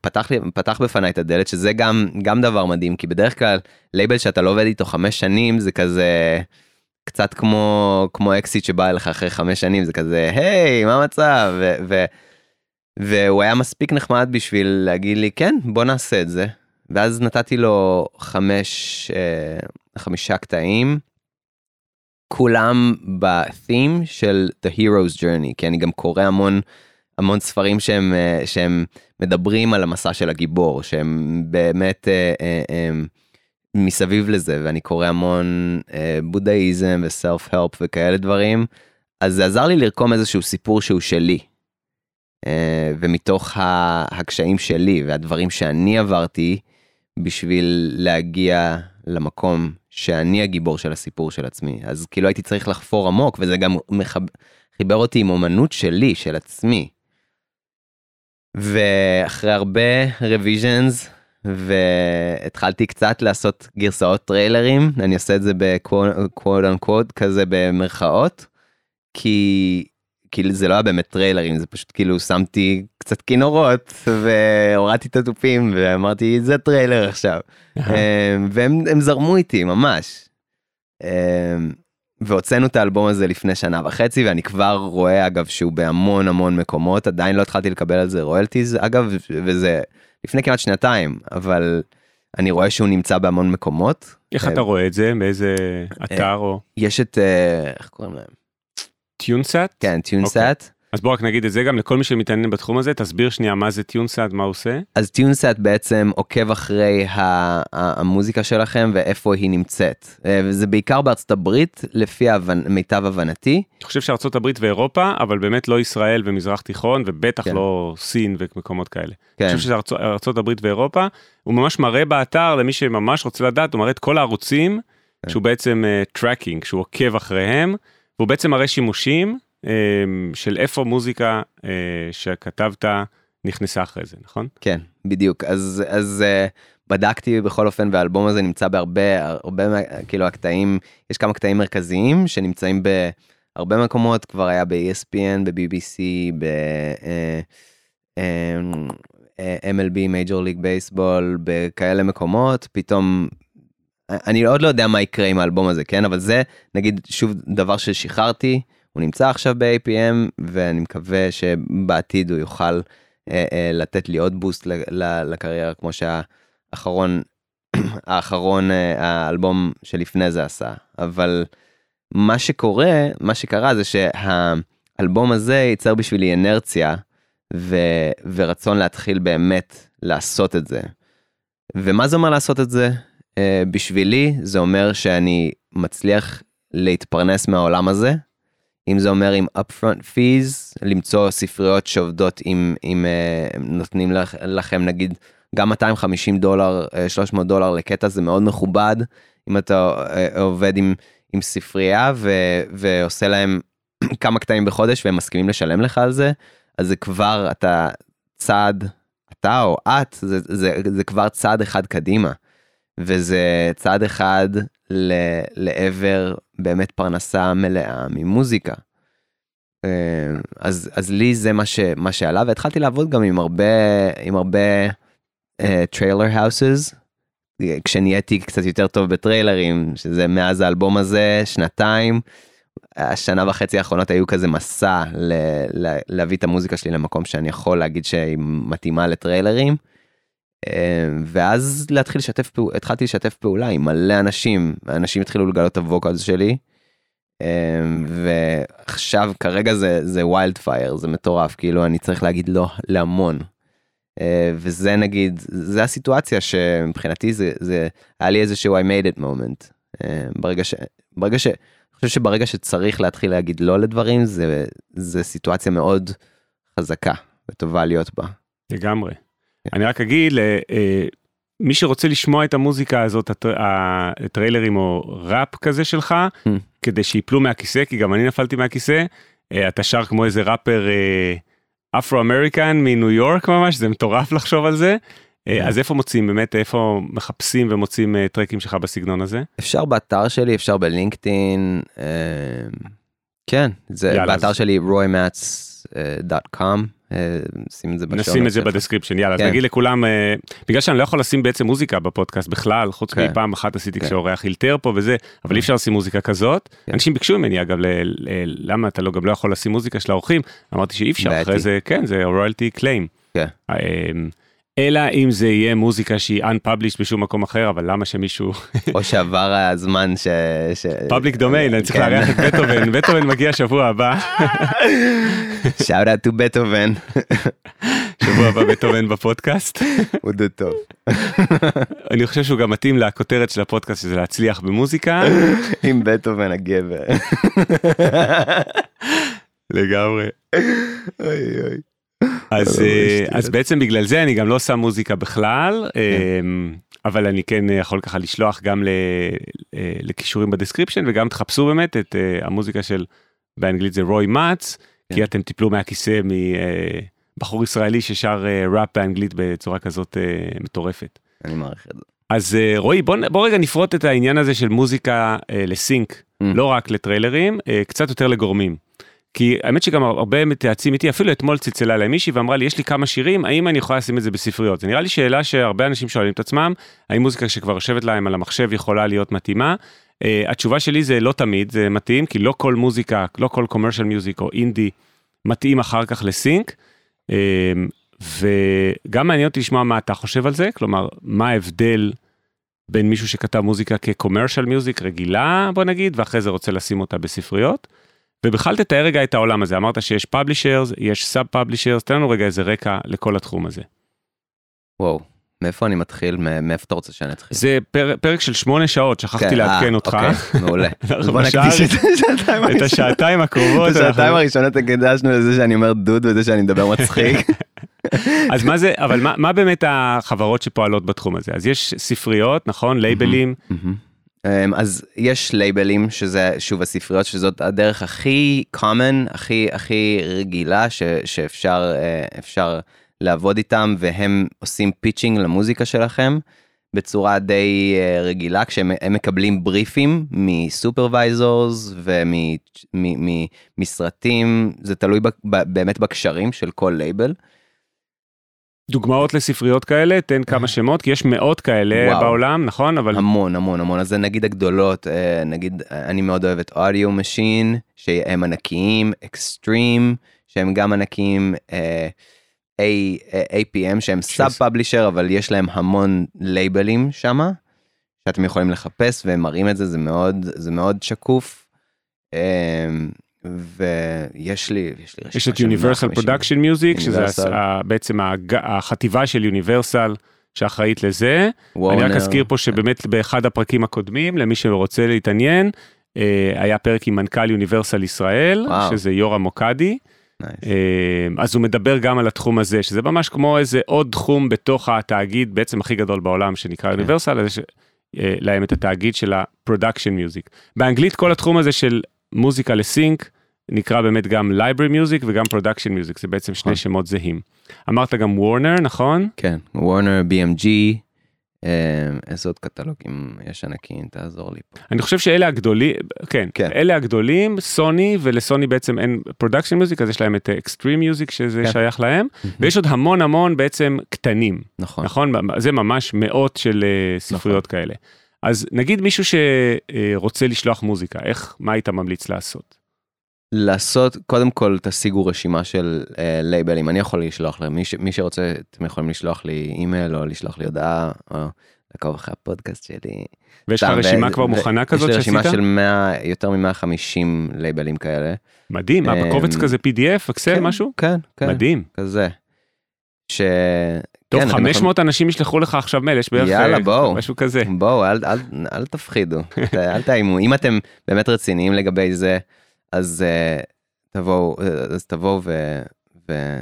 פתח לי פתח בפניי את הדלת שזה גם גם דבר מדהים כי בדרך כלל לייבל שאתה לא עובד איתו חמש שנים זה כזה קצת כמו כמו אקסיט שבא אליך אחרי חמש שנים זה כזה היי מה המצב ו, ו, והוא היה מספיק נחמד בשביל להגיד לי כן בוא נעשה את זה ואז נתתי לו חמש אה, חמישה קטעים. כולם בתים של The Hero's Journey כי אני גם קורא המון המון ספרים שהם אה, שהם מדברים על המסע של הגיבור שהם באמת אה, אה, אה, מסביב לזה ואני קורא המון בודהיזם וסלף הלפ וכאלה דברים אז זה עזר לי לרקום איזשהו סיפור שהוא שלי. ומתוך הקשיים שלי והדברים שאני עברתי בשביל להגיע למקום שאני הגיבור של הסיפור של עצמי אז כאילו הייתי צריך לחפור עמוק וזה גם מחב... חיבר אותי עם אומנות שלי של עצמי. ואחרי הרבה revisions והתחלתי קצת לעשות גרסאות טריילרים אני עושה את זה ב quote unquote כזה במרכאות כי כאילו זה לא היה באמת טריילרים זה פשוט כאילו שמתי קצת כינורות והורדתי את התופים ואמרתי זה טריילר עכשיו אמ, והם זרמו איתי ממש. והוצאנו את האלבום הזה לפני שנה וחצי ואני כבר רואה אגב שהוא בהמון המון מקומות עדיין לא התחלתי לקבל על זה royalties אגב וזה לפני כמעט שנתיים אבל אני רואה שהוא נמצא בהמון מקומות. איך אתה רואה את זה באיזה אתר או יש את אה, איך קוראים להם? TuneSat? כן TuneSat. אז בוא רק נגיד את זה גם לכל מי שמתעניין בתחום הזה תסביר שנייה מה זה TuneSat מה הוא עושה. אז TuneSat בעצם עוקב אחרי המוזיקה שלכם ואיפה היא נמצאת אה, וזה בעיקר בארצות הברית לפי מיטב הבנתי. אני חושב שארצות הברית ואירופה אבל באמת לא ישראל ומזרח תיכון ובטח כן. לא סין ומקומות כאלה. כן. אני חושב שזה ארצות, ארצות הברית ואירופה הוא ממש מראה באתר למי שממש רוצה לדעת הוא מראה את כל הערוצים כן. שהוא בעצם tracking אה, שהוא עוקב אחריהם והוא בעצם מראה שימושים של איפה מוזיקה אה, שכתבת נכנסה אחרי זה, נכון? כן, בדיוק. אז, אז אה, בדקתי בכל אופן, והאלבום הזה נמצא בהרבה, הרבה, כאילו הקטעים, יש כמה קטעים מרכזיים שנמצאים בהרבה מקומות, כבר היה ב-ESPN, ב-BBC, ב-MLB, מייג'ור ליג בייסבול, בכאלה מקומות, פתאום אני עוד לא יודע מה יקרה עם האלבום הזה כן אבל זה נגיד שוב דבר ששחררתי הוא נמצא עכשיו ב-APM ואני מקווה שבעתיד הוא יוכל אה, אה, לתת לי עוד בוסט לקריירה כמו שהאחרון [CLEARS THROAT] האחרון אה, האלבום שלפני זה עשה אבל מה שקורה מה שקרה זה שהאלבום הזה ייצר בשבילי אנרציה ו, ורצון להתחיל באמת לעשות את זה. ומה זה אומר לעשות את זה? Uh, בשבילי זה אומר שאני מצליח להתפרנס מהעולם הזה. אם זה אומר עם upfront fees, למצוא ספריות שעובדות עם, עם uh, נותנים לכ, לכם נגיד גם 250 דולר, uh, 300 דולר לקטע זה מאוד מכובד. אם אתה uh, עובד עם, עם ספרייה ו, ועושה להם [CLEARS THROAT] כמה קטעים בחודש והם מסכימים לשלם לך על זה, אז זה כבר אתה צעד, אתה או את, זה, זה, זה כבר צעד אחד קדימה. וזה צעד אחד ל, לעבר באמת פרנסה מלאה ממוזיקה. אה, אז, אז לי זה מה, ש, מה שעלה והתחלתי לעבוד גם עם הרבה, עם הרבה trailer אה, houses. כשנהייתי קצת יותר טוב בטריילרים, שזה מאז האלבום הזה, שנתיים. השנה וחצי האחרונות היו כזה מסע ל, ל, להביא את המוזיקה שלי למקום שאני יכול להגיד שהיא מתאימה לטריילרים. אמ, ואז להתחיל לשתף פעולה, התחלתי לשתף פעולה עם מלא אנשים, אנשים התחילו לגלות את ה vocals שלי. אמ, ועכשיו כרגע זה זה wildfire זה מטורף כאילו אני צריך להגיד לא להמון. אה, וזה נגיד זה הסיטואציה שמבחינתי זה זה היה לי איזה שהוא I made it moment אה, ברגע ש... ברגע ש... אני חושב שברגע שצריך להתחיל להגיד לא לדברים זה זה סיטואציה מאוד חזקה וטובה להיות בה. לגמרי. אני רק אגיד למי שרוצה לשמוע את המוזיקה הזאת, הטריילרים או ראפ כזה שלך, Hmm. כדי שיפלו מהכיסא, כי גם אני נפלתי מהכיסא, אה, אתה שר כמו איזה ראפר אפרו-אמריקן מניו יורק ממש, זה מטורף לחשוב על זה. אה, כן. אז איפה מוצאים באמת, איפה מחפשים ומוצאים אה, tracks שלך בסגנון הזה? אפשר באתר שלי אפשר בלינקדאין אה, כן זה באתר שלי roymats.com אה, שים את זה בשואו. נשים את זה ב description, יאללה, אז כן. נגיד לכולם, אה, בגלל שאני לא יכול לשים בעצם מוזיקה בפודקאסט בכלל, חוץ כן. מפעם אחת עשיתי כן. כשאורח אילתר פה וזה, אבל אי אפשר לשים מוזיקה כזאת. כן. אנשים ביקשו ממני אגב, ל- ל- למה אתה לא גם לא יכול לשים מוזיקה של האורחים, אמרתי שאי אפשר. אחרי זה, כן, זה royalty claim. כן. אלא אם זה יהיה מוזיקה שהיא unpublished בשום מקום אחר, אבל למה שמישהו, או שעבר הזמן ש... ש... public domain, אני צריך כן. לארח את בטהובן, בטהובן מגיע שבוע הבא, שאוט אאוט טו בטהובן. שבוע הבא בטהובן בפודקאסט. הוא דוד טוב. אני חושב שהוא גם מתאים לכותרת של הפודקאסט שזה להצליח במוזיקה. עם בטהובן הגבר. לגמרי. אוי אוי. אז אוי, אה, שטויות. אז בעצם בגלל זה אני גם לא שם מוזיקה בכלל, אמ, אבל אני כן יכול ככה לשלוח גם ל- אה, לקישורים ב description וגם תחפשו באמת את אה, המוזיקה של, באנגלית זה רוי מאץ, כן. כי אתם תיפלו מהכיסא מבחור ישראלי ששר אה, ראפ באנגלית בצורה כזאת אה, מטורפת. אני מעריך את זה. אז אה, רועי בוא, בוא רגע נפרוט את העניין הזה של מוזיקה אה, לסינק, Mm. לא רק לטריילרים, אה, קצת יותר לגורמים. כי האמת שגם הרבה מתייעצים איתי, אפילו אתמול צלצלה אליי מישהי ואמרה לי, יש לי כמה שירים, האם אני יכולה לשים את זה בספריות? זה נראה לי שאלה שהרבה אנשים שואלים את עצמם, האם מוזיקה שכבר יושבת להם על המחשב יכולה להיות מתאימה? Uh, התשובה שלי זה לא תמיד, זה מתאים, כי לא כל מוזיקה, לא כל commercial music או אינדי מתאים אחר כך לסינק. אה, וגם מעניין אותי לשמוע מה אתה חושב על זה, כלומר, מה ההבדל בין מישהו שכתב מוזיקה כ-commercial music רגילה, בוא נגיד, ואחרי זה רוצה לשים אותה בספריות. ובכלל תתאר רגע את העולם הזה, אמרת שיש publishers, יש sub publishers, תן לנו רגע איזה רקע לכל התחום הזה. וואו. מאיפה אני מתחיל? מא- מאיפה אתה רוצה שאני אתחיל? זה פר, פרק של שמונה שעות, שכחתי כן, לעדכן אה, אותך. אוקיי, מעולה. [LAUGHS] בוא נקדיש את השעתיים את הראשונות. השעתיים הקרובות. את השעתיים הראשונות הקדשנו לזה שאני אומר דוד וזה שאני מדבר מצחיק. [LAUGHS] אז מה זה, אבל מה, מה באמת החברות שפועלות בתחום הזה? אז יש ספריות, נכון? לייבלים, מהמם. אמ, אז יש לייבלים שזה שוב הספריות שזאת הדרך הכי common הכי הכי רגילה ש, שאפשר אה, אפשר לעבוד איתם והם עושים pitching למוזיקה שלכם בצורה די אה, רגילה כשהם הם מקבלים בריפים מ supervisors ומסרטים זה תלוי ב, ב, באמת בקשרים של כל לייבל. דוגמאות לספריות כאלה, תן כמה שמות, כי יש מאות כאלה וואו. בעולם, נכון? אבל המון המון המון אז זה נגיד הגדולות אה, נגיד אה, אני מאוד אוהב את Audio Machine שהם ענקיים אקסטרים שהם גם ענקיים אה, אה, APM שהם sub publisher אבל יש להם המון לייבלים שמה שאתם יכולים לחפש והם מראים את זה זה מאוד זה מאוד שקוף. ויש לי יש לי יש את 150. Production Music, שזה בעצם החטיבה של Universal, שאחראית לזה. אני רק אזכיר פה שבאמת באחד הפרקים הקודמים, למי שרוצה להתעניין, אה, היה פרק עם מנכ"ל יוניברסל ישראל, וואו. שזה יורם מוקדי. Nice. אה, אז הוא מדבר גם על התחום הזה, שזה ממש כמו איזה עוד תחום בתוך התאגיד בעצם הכי גדול בעולם שנקרא יוניברסל, okay. אה, להם את התאגיד של ה-production music. באנגלית כל התחום הזה של מוזיקה לסינק, נקרא באמת גם library music וגם production music, זה בעצם שני נכון. שמות זהים. אמרת גם Warner, נכון? כן, Warner, BMG, אה, איזה עוד קטלוגים יש ענקים, תעזור לי פה. אני חושב שאלה הגדולים, כן, כן, אלה הגדולים, סוני, ולסוני בעצם אין production music, אז יש להם את Extreme Music שזה כן. שייך להם, ויש עוד המון המון בעצם קטנים. נכון. נכון? זה ממש מאות של אה, ספריות נכון. כאלה. אז נגיד מישהו שרוצה לשלוח מוזיקה, איך, מה היית ממליץ לעשות? לעשות קודם כל תשיגו רשימה של אה, לייבלים אני יכול לשלוח להם מי, ש, מי שרוצה אתם יכולים לשלוח לי אימייל או לשלוח לי הודעה או לעקוב אחרי הפודקאסט שלי. ויש לך רשימה כבר מוכנה כזאת שעשית? יש לי רשימה של 100 יותר מ-150 לייבלים כאלה. מדהים, מה בקובץ כזה pdf אקסל כן, משהו? כן, כן. מדהים. כזה. ש... טוב, כן, 500 יכולים... אנשים ישלחו לך עכשיו מייל, יש בערך יאללה, בואו, משהו כזה. בואו, אל, אל, אל תפחידו, [LAUGHS] אל תאיימו. אם אתם באמת רציניים לגבי זה, אז uh, תבואו, אז תבואו ו... ו...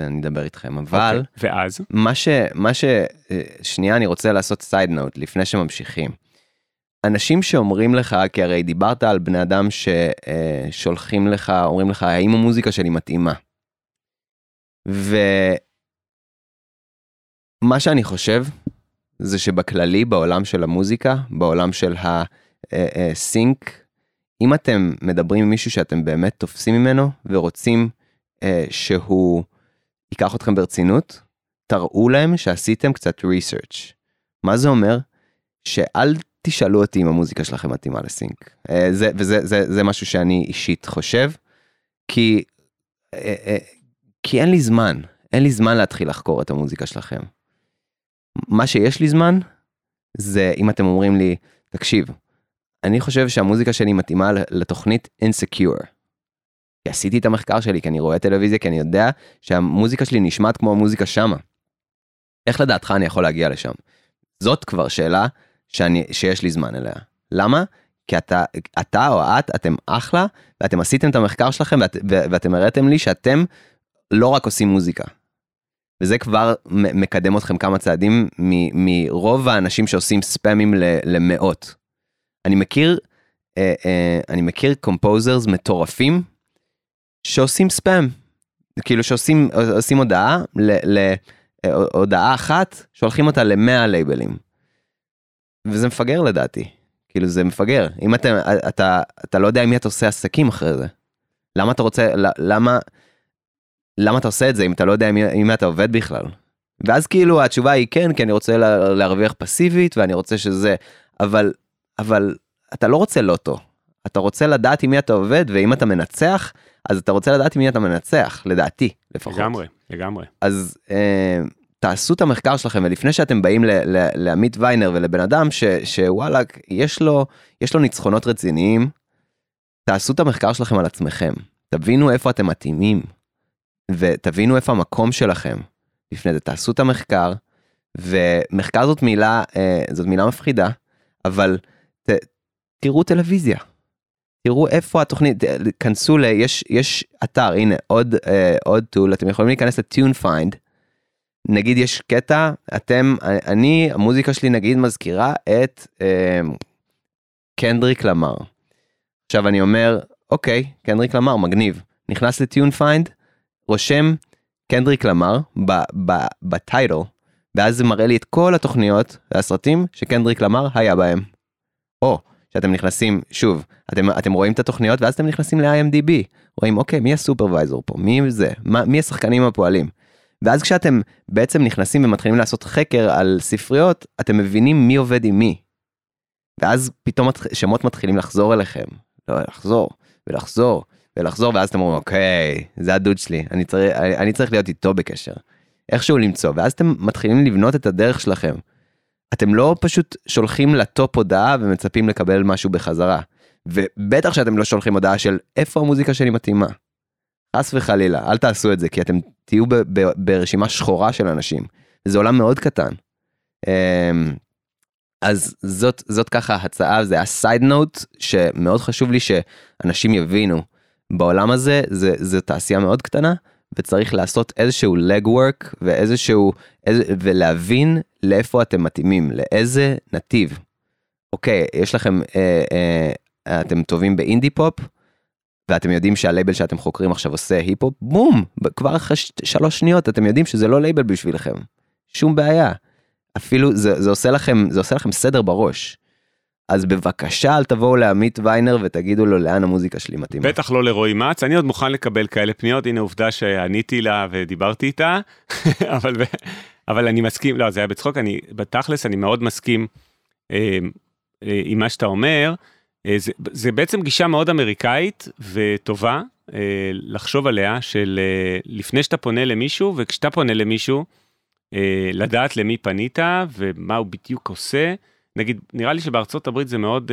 ואני אדבר איתכם, אבל... Okay, אוקיי, ואז? מה ש... מה ש... שנייה, אני רוצה לעשות סייד נוט לפני שממשיכים. אנשים שאומרים לך, כי הרי דיברת על בני אדם ששולחים לך, אומרים לך, האם המוזיקה שלי מתאימה? ומה שאני חושב, זה שבכללי, בעולם של המוזיקה, בעולם של הסינק, אם אתם מדברים עם מישהו שאתם באמת תופסים ממנו ורוצים אה, שהוא ייקח אתכם ברצינות, תראו להם שעשיתם קצת research. מה זה אומר? שאל תשאלו אותי אם המוזיקה שלכם מתאימה לסינק. אה, זה, וזה זה, זה משהו שאני אישית חושב, כי, אה, אה, כי אין לי זמן, אין לי זמן להתחיל לחקור את המוזיקה שלכם. מה שיש לי זמן, זה אם אתם אומרים לי, תקשיב, אני חושב שהמוזיקה שלי מתאימה לתוכנית Insecure. כי עשיתי את המחקר שלי, כי אני רואה טלוויזיה, כי אני יודע שהמוזיקה שלי נשמעת כמו המוזיקה שמה. איך לדעתך אני יכול להגיע לשם? זאת כבר שאלה שאני, שיש לי זמן אליה. למה? כי אתה, אתה או את, אתם אחלה, ואתם עשיתם את המחקר שלכם, ואת, ואתם הראיתם לי שאתם לא רק עושים מוזיקה. וזה כבר מקדם אתכם כמה צעדים מרוב האנשים שעושים ספאמים למאות. אני מכיר, אה, אה, אני מכיר קומפוזרס מטורפים שעושים ספאם. כאילו שעושים עושים הודעה, להודעה אחת, שולחים אותה למאה לייבלים. וזה מפגר לדעתי. כאילו זה מפגר. אם אתה, אתה, אתה לא יודע עם מי אתה עושה עסקים אחרי זה. למה אתה רוצה, למה, למה אתה עושה את זה אם אתה לא יודע עם מי אתה עובד בכלל? ואז כאילו התשובה היא כן, כי אני רוצה להרוויח פסיבית ואני רוצה שזה, אבל אבל אתה לא רוצה לוטו. אתה רוצה לדעת עם מי אתה עובד, ואם אתה מנצח, אז אתה רוצה לדעת עם מי אתה מנצח, לדעתי, לפחות. לגמרי, לגמרי. אז אה, תעשו את המחקר שלכם, ולפני שאתם באים לעמית ויינר ולבן אדם ש, שוואלה, יש לו, יש לו ניצחונות רציניים, תעשו את המחקר שלכם על עצמכם. תבינו איפה אתם מתאימים, ותבינו איפה המקום שלכם. לפני זה תעשו את המחקר, ומחקר זאת מילה, אה, זאת מילה מפחידה, אבל תראו טלוויזיה. תראו איפה התוכנית, כנסו ל... יש, יש אתר, הנה עוד, אה, עוד tool, אתם יכולים להיכנס ל Tunefind. נגיד יש קטע, אתם, אני, המוזיקה שלי נגיד מזכירה את אה, קנדריק למר. עכשיו אני אומר, אוקיי, קנדריק למר, מגניב. נכנס ל Tunefind, רושם קנדריק למר ב title, ואז זה מראה לי את כל התוכניות והסרטים שקנדריק למר היה בהם. או שאתם נכנסים, שוב, אתם, אתם רואים את התוכניות ואז אתם נכנסים ל-IMDb, רואים אוקיי, מי הסופרוויזור פה, מי זה, מה, מי השחקנים הפועלים. ואז כשאתם בעצם נכנסים ומתחילים לעשות חקר על ספריות, אתם מבינים מי עובד עם מי. ואז פתאום שמות מתחילים לחזור אליכם, לא, לחזור ולחזור ולחזור, ואז אתם אומרים, אוקיי, זה הדוד שלי, אני צריך, אני, אני צריך להיות איתו בקשר. איכשהו למצוא, ואז אתם מתחילים לבנות את הדרך שלכם. אתם לא פשוט שולחים לטופ הודעה ומצפים לקבל משהו בחזרה. ובטח שאתם לא שולחים הודעה של איפה המוזיקה שלי מתאימה. חס וחלילה, אל תעשו את זה, כי אתם תהיו ב- ב- ברשימה שחורה של אנשים. זה עולם מאוד קטן. אמ, אז זאת זאת ככה הצעה זה הסייד נוט שמאוד חשוב לי שאנשים יבינו בעולם הזה זה זה תעשייה מאוד קטנה וצריך לעשות איזשהו וורק ואיזשהו איזה, ולהבין לאיפה אתם מתאימים לאיזה נתיב. אוקיי יש לכם אה, אה, אתם טובים באינדי פופ ואתם יודעים שהלייבל שאתם חוקרים עכשיו עושה היפ-הופ, בום, כבר אחרי שלוש שניות אתם יודעים שזה לא לייבל בשבילכם. שום בעיה. אפילו זה, זה עושה לכם זה עושה לכם סדר בראש. אז בבקשה אל תבואו לעמית ויינר ותגידו לו לאן המוזיקה שלי מתאימה. בטח לא לרועי מצ, אני עוד מוכן לקבל כאלה פניות, הנה עובדה שעניתי לה ודיברתי איתה, [LAUGHS] אבל, אבל אני מסכים, לא זה היה בצחוק, אני בתכלס אני מאוד מסכים אה, אה, עם מה שאתה אומר. אה, זה, זה בעצם גישה מאוד אמריקאית וטובה אה, לחשוב עליה של אה, לפני שאתה פונה למישהו וכשאתה פונה למישהו לדעת למי פנית ומה הוא בדיוק עושה. נגיד נראה לי שבארצות הברית זה מאוד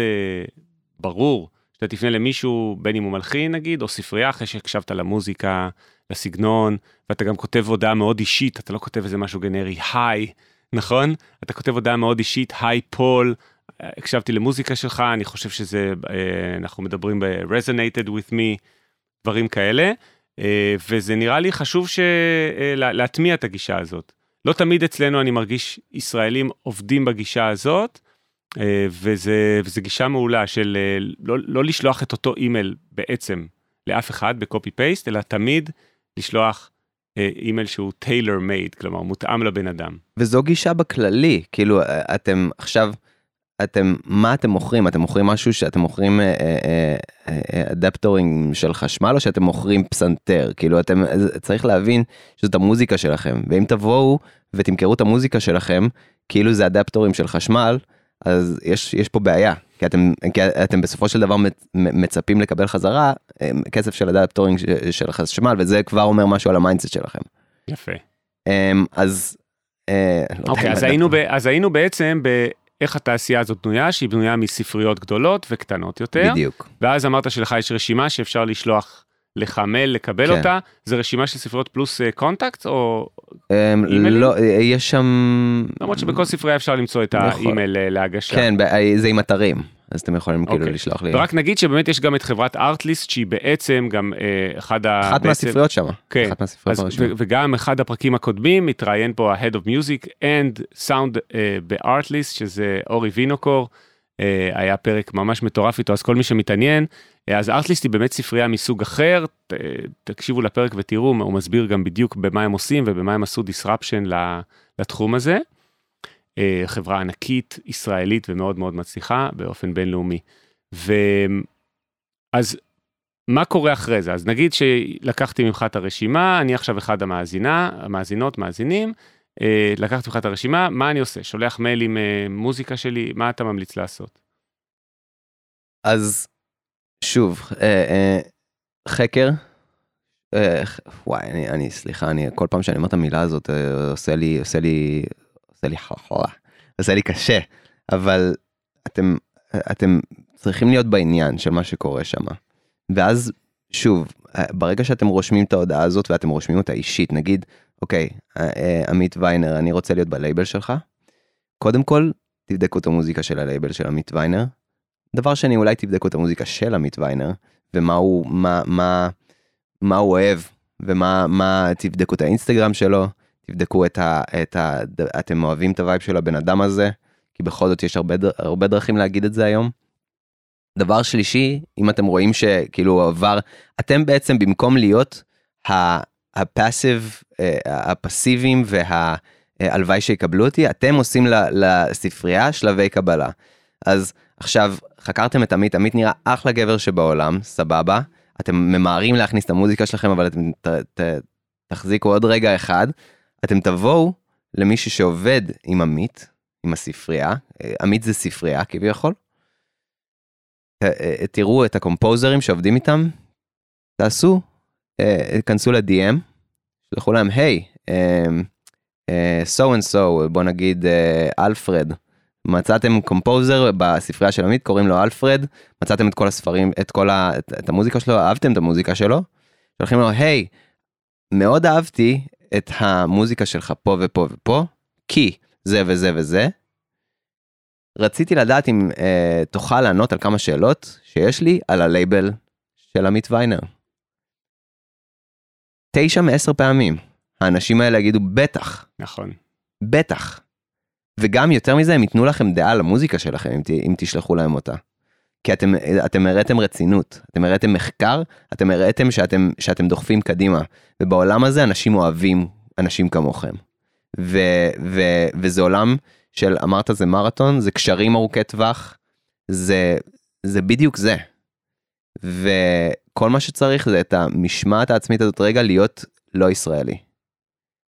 ברור שאתה תפנה למישהו בין אם הוא מלחין נגיד או ספרייה אחרי שהקשבת למוזיקה לסגנון ואתה גם כותב הודעה מאוד אישית אתה לא כותב איזה משהו גנרי היי נכון אתה כותב הודעה מאוד אישית היי פול הקשבתי למוזיקה שלך, אני חושב שזה, אה, אנחנו מדברים ב-resonated with me, דברים כאלה, אה, וזה נראה לי חשוב ש... אה, להטמיע את הגישה הזאת. לא תמיד אצלנו אני מרגיש ישראלים עובדים בגישה הזאת, וזה, וזה גישה מעולה של לא, לא לשלוח את אותו אימייל בעצם לאף אחד ב copy paste, אלא תמיד לשלוח אימייל שהוא tailor made, כלומר מותאם לבן אדם. וזו גישה בכללי, כאילו אתם עכשיו... אתם מה אתם מוכרים אתם מוכרים משהו שאתם מוכרים אה, אה, אה, אדפטורים של חשמל או שאתם מוכרים פסנתר כאילו אתם צריך להבין שזאת המוזיקה שלכם ואם תבואו ותמכרו את המוזיקה שלכם כאילו זה אדפטורים של חשמל אז יש יש פה בעיה כי אתם כי אתם בסופו של דבר מצפים לקבל חזרה כסף של אדפטורים של חשמל וזה כבר אומר משהו על ה mindset שלכם. יפה. אמ, אז. לא אוקיי אז היינו אז היינו בעצם איך התעשייה הזאת בנויה, שהיא בנויה מספריות גדולות וקטנות יותר. בדיוק. ואז אמרת שלך יש רשימה שאפשר לשלוח לך מייל לקבל כן. אותה, זה רשימה של ספריות פלוס contact אה, או um, לא, אה, יש שם... למרות שבכל ספרייה אפשר למצוא את האימייל אה, להגשה. כן, זה עם אתרים. אז אתם יכולים כאילו אוקיי. לשלוח לי. ורק נגיד שבאמת יש גם את חברת ארטליסט שהיא בעצם גם אה, אחד ה... אחת מהספריות שם. כן. אחת מהספריות אז, ו- וגם אחד הפרקים הקודמים מתראיין פה ה-Head of Music and Sound אה, בארטליסט שזה אורי וינוקור. אה, היה פרק ממש מטורף איתו אז כל מי שמתעניין אה, אז ארטליסט היא באמת ספרייה מסוג אחר תקשיבו לפרק ותראו הוא מסביר גם בדיוק במה הם עושים ובמה הם עשו disruption לתחום הזה. אה, חברה ענקית ישראלית ומאוד מאוד מצליחה באופן בינלאומי. ואז מה קורה אחרי זה? אז נגיד שלקחתי ממך את הרשימה, אני עכשיו אחד המאזינה, המאזינות, מאזינים, אה, לקחתי ממך את הרשימה, מה אני עושה? שולח מייל עם אה, מוזיקה שלי, מה אתה ממליץ לעשות? אז שוב, אה, אה, חקר, אה, וואי, אני, אני, סליחה, אני כל פעם שאני אומר את המילה הזאת, אה, עושה לי, עושה לי, עושה לי חורה, עושה לי קשה, אבל אתם, אתם צריכים להיות בעניין של מה שקורה שם. ואז, שוב, ברגע שאתם רושמים את ההודעה הזאת ואתם רושמים אותה אישית, נגיד, אוקיי, עמית ויינר, אני רוצה להיות בלייבל שלך, קודם כל, תבדקו את המוזיקה של הלייבל של עמית ויינר. דבר שני, אולי תבדקו את המוזיקה של עמית ויינר, ומה הוא, מה, מה, מה הוא אוהב, ומה, מה, תבדקו את האינסטגרם שלו, תבדקו את ה... את ה אתם אוהבים את ה vibe של הבן אדם הזה, כי בכל זאת יש הרבה, הרבה דרכים להגיד את זה היום. דבר שלישי, אם אתם רואים שכאילו עבר, אתם בעצם במקום להיות ה passive, אה, הפסיביים והלוואי שיקבלו אותי, אתם עושים לספרייה שלבי קבלה. אז עכשיו, חקרתם את עמית, עמית נראה אחלה גבר שבעולם, סבבה. אתם ממהרים להכניס את המוזיקה שלכם, אבל אתם ת, ת, תחזיקו עוד רגע אחד. אתם תבואו למישהו שעובד עם עמית, עם הספרייה, עמית זה ספרייה כביכול. אה, תראו את הקומפוזרים שעובדים איתם, תעשו, אה, כנסו ל-DM, שלחו להם, היי, אה, so and so, בוא נגיד אלפרד, מצאתם composer בספרייה של עמית, קוראים לו אלפרד, מצאתם את כל הספרים, את כל ה... את המוזיקה שלו, אהבתם את המוזיקה שלו, שולחים לו, היי, מאוד אהבתי את המוזיקה שלך פה ופה ופה, כי, זה וזה וזה. רציתי לדעת אם אה, תוכל לענות על כמה שאלות שיש לי על הלייבל של עמית ויינר. תשע מעשר פעמים. האנשים האלה יגידו בטח, נכון. בטח. וגם יותר מזה הם ייתנו לכם דעה על המוזיקה שלכם אם, ת, אם תשלחו להם אותה. כי אתם, אתם הראיתם רצינות, אתם הראיתם מחקר, אתם הראיתם שאתם, שאתם דוחפים קדימה. ובעולם הזה אנשים אוהבים אנשים כמוכם. ו, ו, וזה עולם של, אמרת זה מרתון, זה קשרים ארוכי טווח, זה, זה בדיוק זה. וכל מה שצריך זה את המשמעת העצמית הזאת רגע להיות לא ישראלי.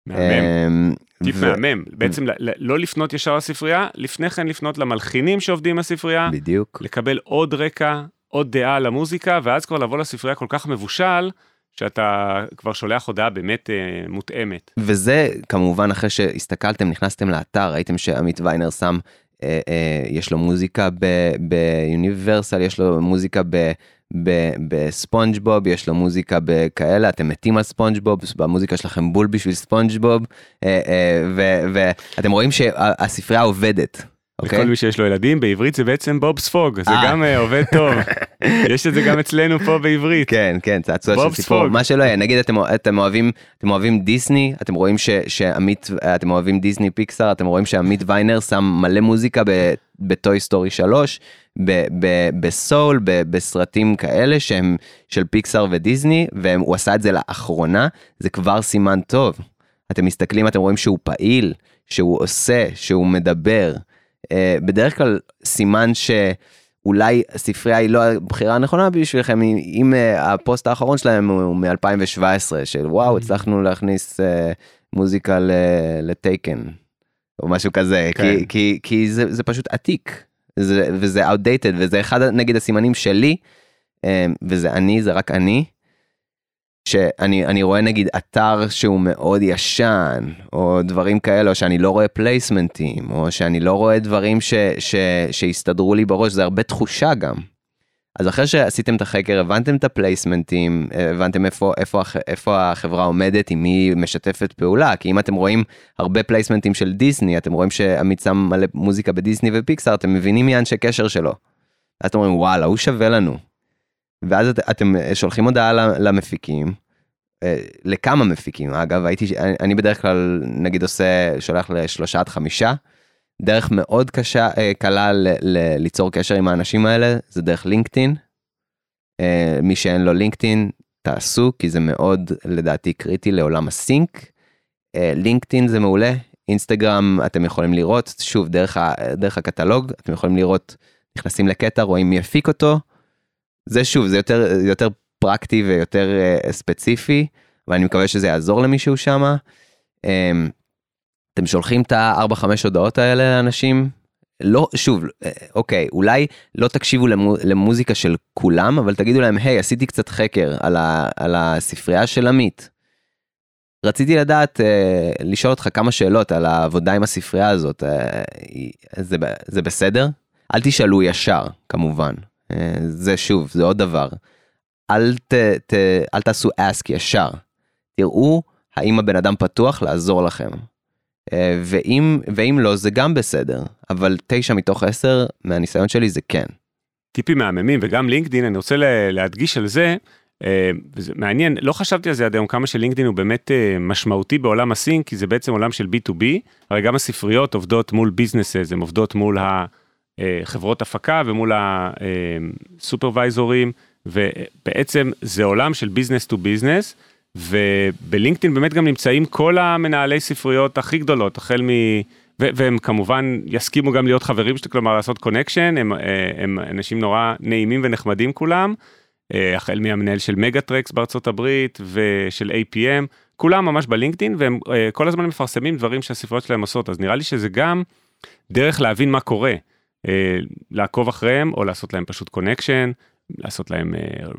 מהמם. אמ, טיפ ו- מהמם. בעצם לא לפנות ישר לספרייה, לפני כן לפנות למלחינים שעובדים בספרייה, בדיוק. לקבל עוד רקע, עוד דעה על המוזיקה, ואז כבר לבוא לספרייה כל כך מבושל, שאתה כבר שולח הודעה באמת אה, מותאמת. וזה כמובן אחרי שהסתכלתם, נכנסתם לאתר, ראיתם שעמית ויינר שם, אה, אה, יש לו מוזיקה ביוניברסל, יש לו מוזיקה ב... בספונג'בוב, יש לו מוזיקה בכאלה, אתם מתים על ספונג'בוב, במוזיקה שלכם בול בשביל ספונג'בוב, אה, אה, ואתם רואים שהספרייה עובדת, אוקיי? לכל מי שיש לו ילדים, בעברית זה בעצם בוב ספוג, זה אה. גם אה, עובד טוב. [LAUGHS] יש את זה גם אצלנו פה בעברית. כן, כן, צעצוע של סיפור, ספוג. מה שלא יהיה, נגיד אתם, אתם אוהבים, אתם אוהבים דיסני, אתם רואים ש, שעמית, אתם אוהבים דיסני פיקסאר, אתם רואים שעמית ויינר שם מלא מוזיקה ב Toy Story 3, ב- ב- ב Soul, בסרטים כאלה שהם של פיקסאר ודיסני, והוא עשה את זה לאחרונה, זה כבר סימן טוב. אתם מסתכלים, אתם רואים שהוא פעיל, שהוא עושה, שהוא מדבר. אה, בדרך כלל סימן ש... אולי הספרייה היא לא הבחירה הנכונה בשבילכם אם, uh, הפוסט האחרון שלהם הוא מ-2017 של וואו הצלחנו להכניס uh, מוזיקה לטייקן או משהו כזה כן. כי, כי, כי זה, זה פשוט עתיק זה, וזה outdated וזה אחד נגיד הסימנים שלי וזה אני זה רק אני. שאני אני רואה נגיד אתר שהוא מאוד ישן או דברים כאלה או שאני לא רואה פלייסמנטים או שאני לא רואה דברים ש, ש, שהסתדרו לי בראש זה הרבה תחושה גם. אז אחרי שעשיתם את החקר הבנתם את הפלייסמנטים הבנתם איפה איפה איפה החברה עומדת עם מי משתפת פעולה כי אם אתם רואים הרבה פלייסמנטים של דיסני אתם רואים שעמית שם מלא מוזיקה בדיסני ופיקסאר אתם מבינים מי האנשי קשר שלו. אז אתם אומרים וואלה הוא שווה לנו. ואז את, אתם שולחים הודעה למפיקים, אה, לכמה מפיקים אגב, הייתי, אני, בדרך כלל נגיד עושה, שולח לשלושה עד חמישה, דרך מאוד קשה, אה, קלה ל, ל, ליצור קשר עם האנשים האלה, זה דרך לינקדאין. אה, מי שאין לו לינקדאין, תעשו, כי זה מאוד לדעתי קריטי לעולם הסינק. אה, לינקדאין זה מעולה, אינסטגרם אתם יכולים לראות, שוב, דרך, ה, דרך הקטלוג, אתם יכולים לראות, נכנסים לקטע, רואים מי הפיק אותו, זה שוב זה יותר יותר פרקטי ויותר uh, ספציפי ואני מקווה שזה יעזור למישהו שמה. Um, אתם שולחים את הארבע חמש הודעות האלה לאנשים. לא שוב אה, אוקיי אולי לא תקשיבו למו, למוזיקה של כולם אבל תגידו להם היי עשיתי קצת חקר על, ה, על הספרייה של עמית. רציתי לדעת uh, לשאול אותך כמה שאלות על העבודה עם הספרייה הזאת uh, זה, זה בסדר? אל תשאלו ישר כמובן זה שוב זה עוד דבר. אל, ת, ת, אל תעשו אסק ישר. תראו האם הבן אדם פתוח לעזור לכם. אה, ואם, ואם לא זה גם בסדר אבל תשע מתוך עשר מהניסיון שלי זה כן. טיפים מהממים וגם לינקדין אני רוצה לה- להדגיש על זה. אה, וזה מעניין לא חשבתי על זה עד היום כמה שלינקדין הוא באמת אה, משמעותי בעולם הסינק כי זה בעצם עולם של B2B הרי גם הספריות עובדות מול businesses הן עובדות מול החברות הפקה ומול הסופרוויזורים ובעצם זה עולם של business to business ובלינקדאין באמת גם נמצאים כל המנהלי ספריות הכי גדולות החל מ... והם כמובן יסכימו גם להיות חברים שלי, כלומר לעשות connection, הם, אה, הם אנשים נורא נעימים ונחמדים כולם, אה, החל מהמנהל של Megatrax בארצות הברית ושל APM, כולם ממש בלינקדאין והם אה, כל הזמן מפרסמים דברים שהספריות שלהם עושות, אז נראה לי שזה גם דרך להבין מה קורה, אה, לעקוב אחריהם או לעשות להם פשוט connection, לעשות להם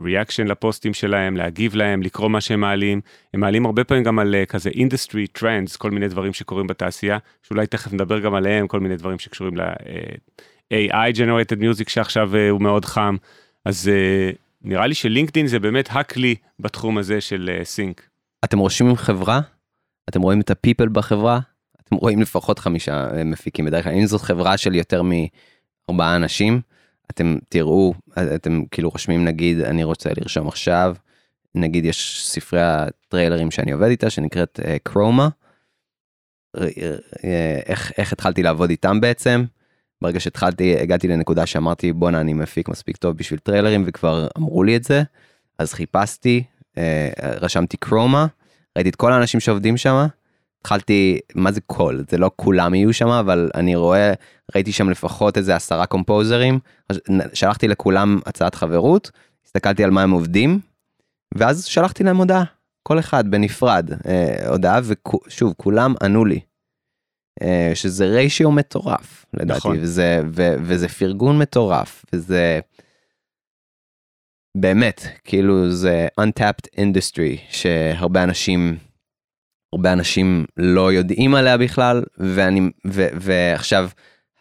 reaction לפוסטים שלהם, להגיב להם, לקרוא מה שהם מעלים. הם מעלים הרבה פעמים גם על אה, כזה industry trends, כל מיני דברים שקורים בתעשייה, שאולי תכף נדבר גם עליהם, כל מיני דברים שקשורים ל-AI Generated Music שעכשיו אה, הוא מאוד חם. אז אה, נראה לי שלינקדאין זה באמת הכלי בתחום הזה של sync. אתם רושמים חברה? אתם רואים את ה people בחברה? אתם רואים לפחות חמישה אה, מפיקים בדרך כלל אם זאת חברה של יותר מארבעה אנשים אתם תראו אתם כאילו רושמים נגיד אני רוצה לרשום עכשיו נגיד יש ספרי הטריילרים שאני עובד איתה שנקראת קרומה. Uh, איך איך התחלתי לעבוד איתם בעצם. ברגע שהתחלתי הגעתי לנקודה שאמרתי בואנה אני מפיק מספיק טוב בשביל טריילרים וכבר אמרו לי את זה אז חיפשתי אה, רשמתי קרומה ראיתי את כל האנשים שעובדים שם התחלתי מה זה כל זה לא כולם יהיו שם אבל אני רואה ראיתי שם לפחות איזה עשרה קומפוזרים שלחתי לכולם הצעת חברות הסתכלתי על מה הם עובדים ואז שלחתי להם הודעה כל אחד בנפרד אה, הודעה ושוב כולם ענו לי. אה, שזה ריישיו מטורף לדעתי נכון. וזה ו, וזה פרגון מטורף וזה באמת כאילו זה untapped industry שהרבה אנשים הרבה אנשים לא יודעים עליה בכלל ואני ו, ועכשיו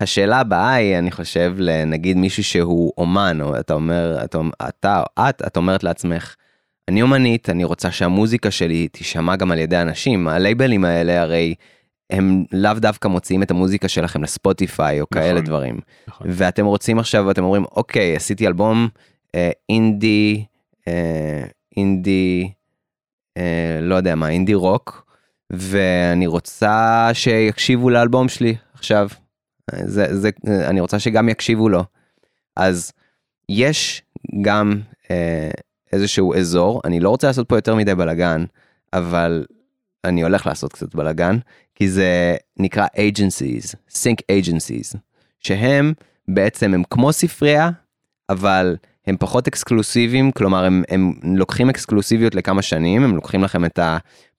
השאלה הבאה היא אני חושב לנגיד מישהו שהוא אומן או אתה אומר אתה אתה את את אומרת לעצמך. אני אומנית אני רוצה שהמוזיקה שלי תישמע גם על ידי אנשים הלייבלים האלה הרי הם לאו דווקא מוציאים את המוזיקה שלכם לספוטיפיי או נכון, כאלה דברים. נכון. ואתם רוצים עכשיו ואתם אומרים אוקיי עשיתי אלבום אה, אינדי אה, אינדי אה, לא יודע מה אינדי רוק ואני רוצה שיקשיבו לאלבום שלי עכשיו. זה, זה, אני רוצה שגם יקשיבו לו. אז יש גם אה, איזשהו אזור אני לא רוצה לעשות פה יותר מדי בלאגן אבל אני הולך לעשות קצת בלאגן כי זה נקרא agencies, sync agencies, שהם בעצם הם כמו ספרייה, אבל הם פחות אקסקלוסיביים, כלומר הם, הם לוקחים אקסקלוסיביות לכמה שנים, הם לוקחים לכם את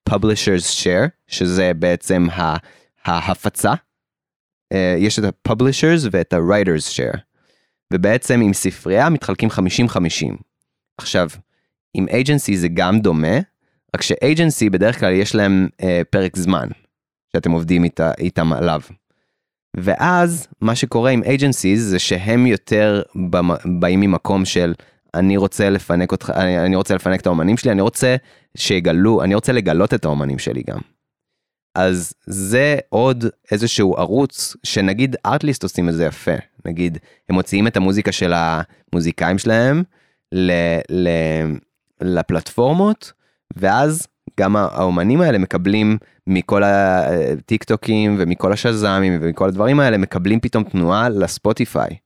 ה-publishers share, שזה בעצם ההפצה. Uh, יש את ה-publishers ואת ה-writers share. ובעצם עם ספרייה מתחלקים 50-50. עכשיו, עם agency זה גם דומה, רק ש-agency בדרך כלל יש להם uh, פרק זמן. שאתם עובדים איתה, איתם עליו. ואז מה שקורה עם agencies זה שהם יותר באים ממקום של אני רוצה לפנק אותך אני, אני רוצה לפנק את האומנים שלי אני רוצה שיגלו אני רוצה לגלות את האומנים שלי גם. אז זה עוד איזשהו ערוץ שנגיד ארטליסט עושים את זה יפה נגיד הם מוציאים את המוזיקה של המוזיקאים שלהם ל, ל, לפלטפורמות ואז גם האומנים האלה מקבלים מכל הטיק טוקים ומכל השזאמים ומכל הדברים האלה מקבלים פתאום תנועה לספוטיפיי.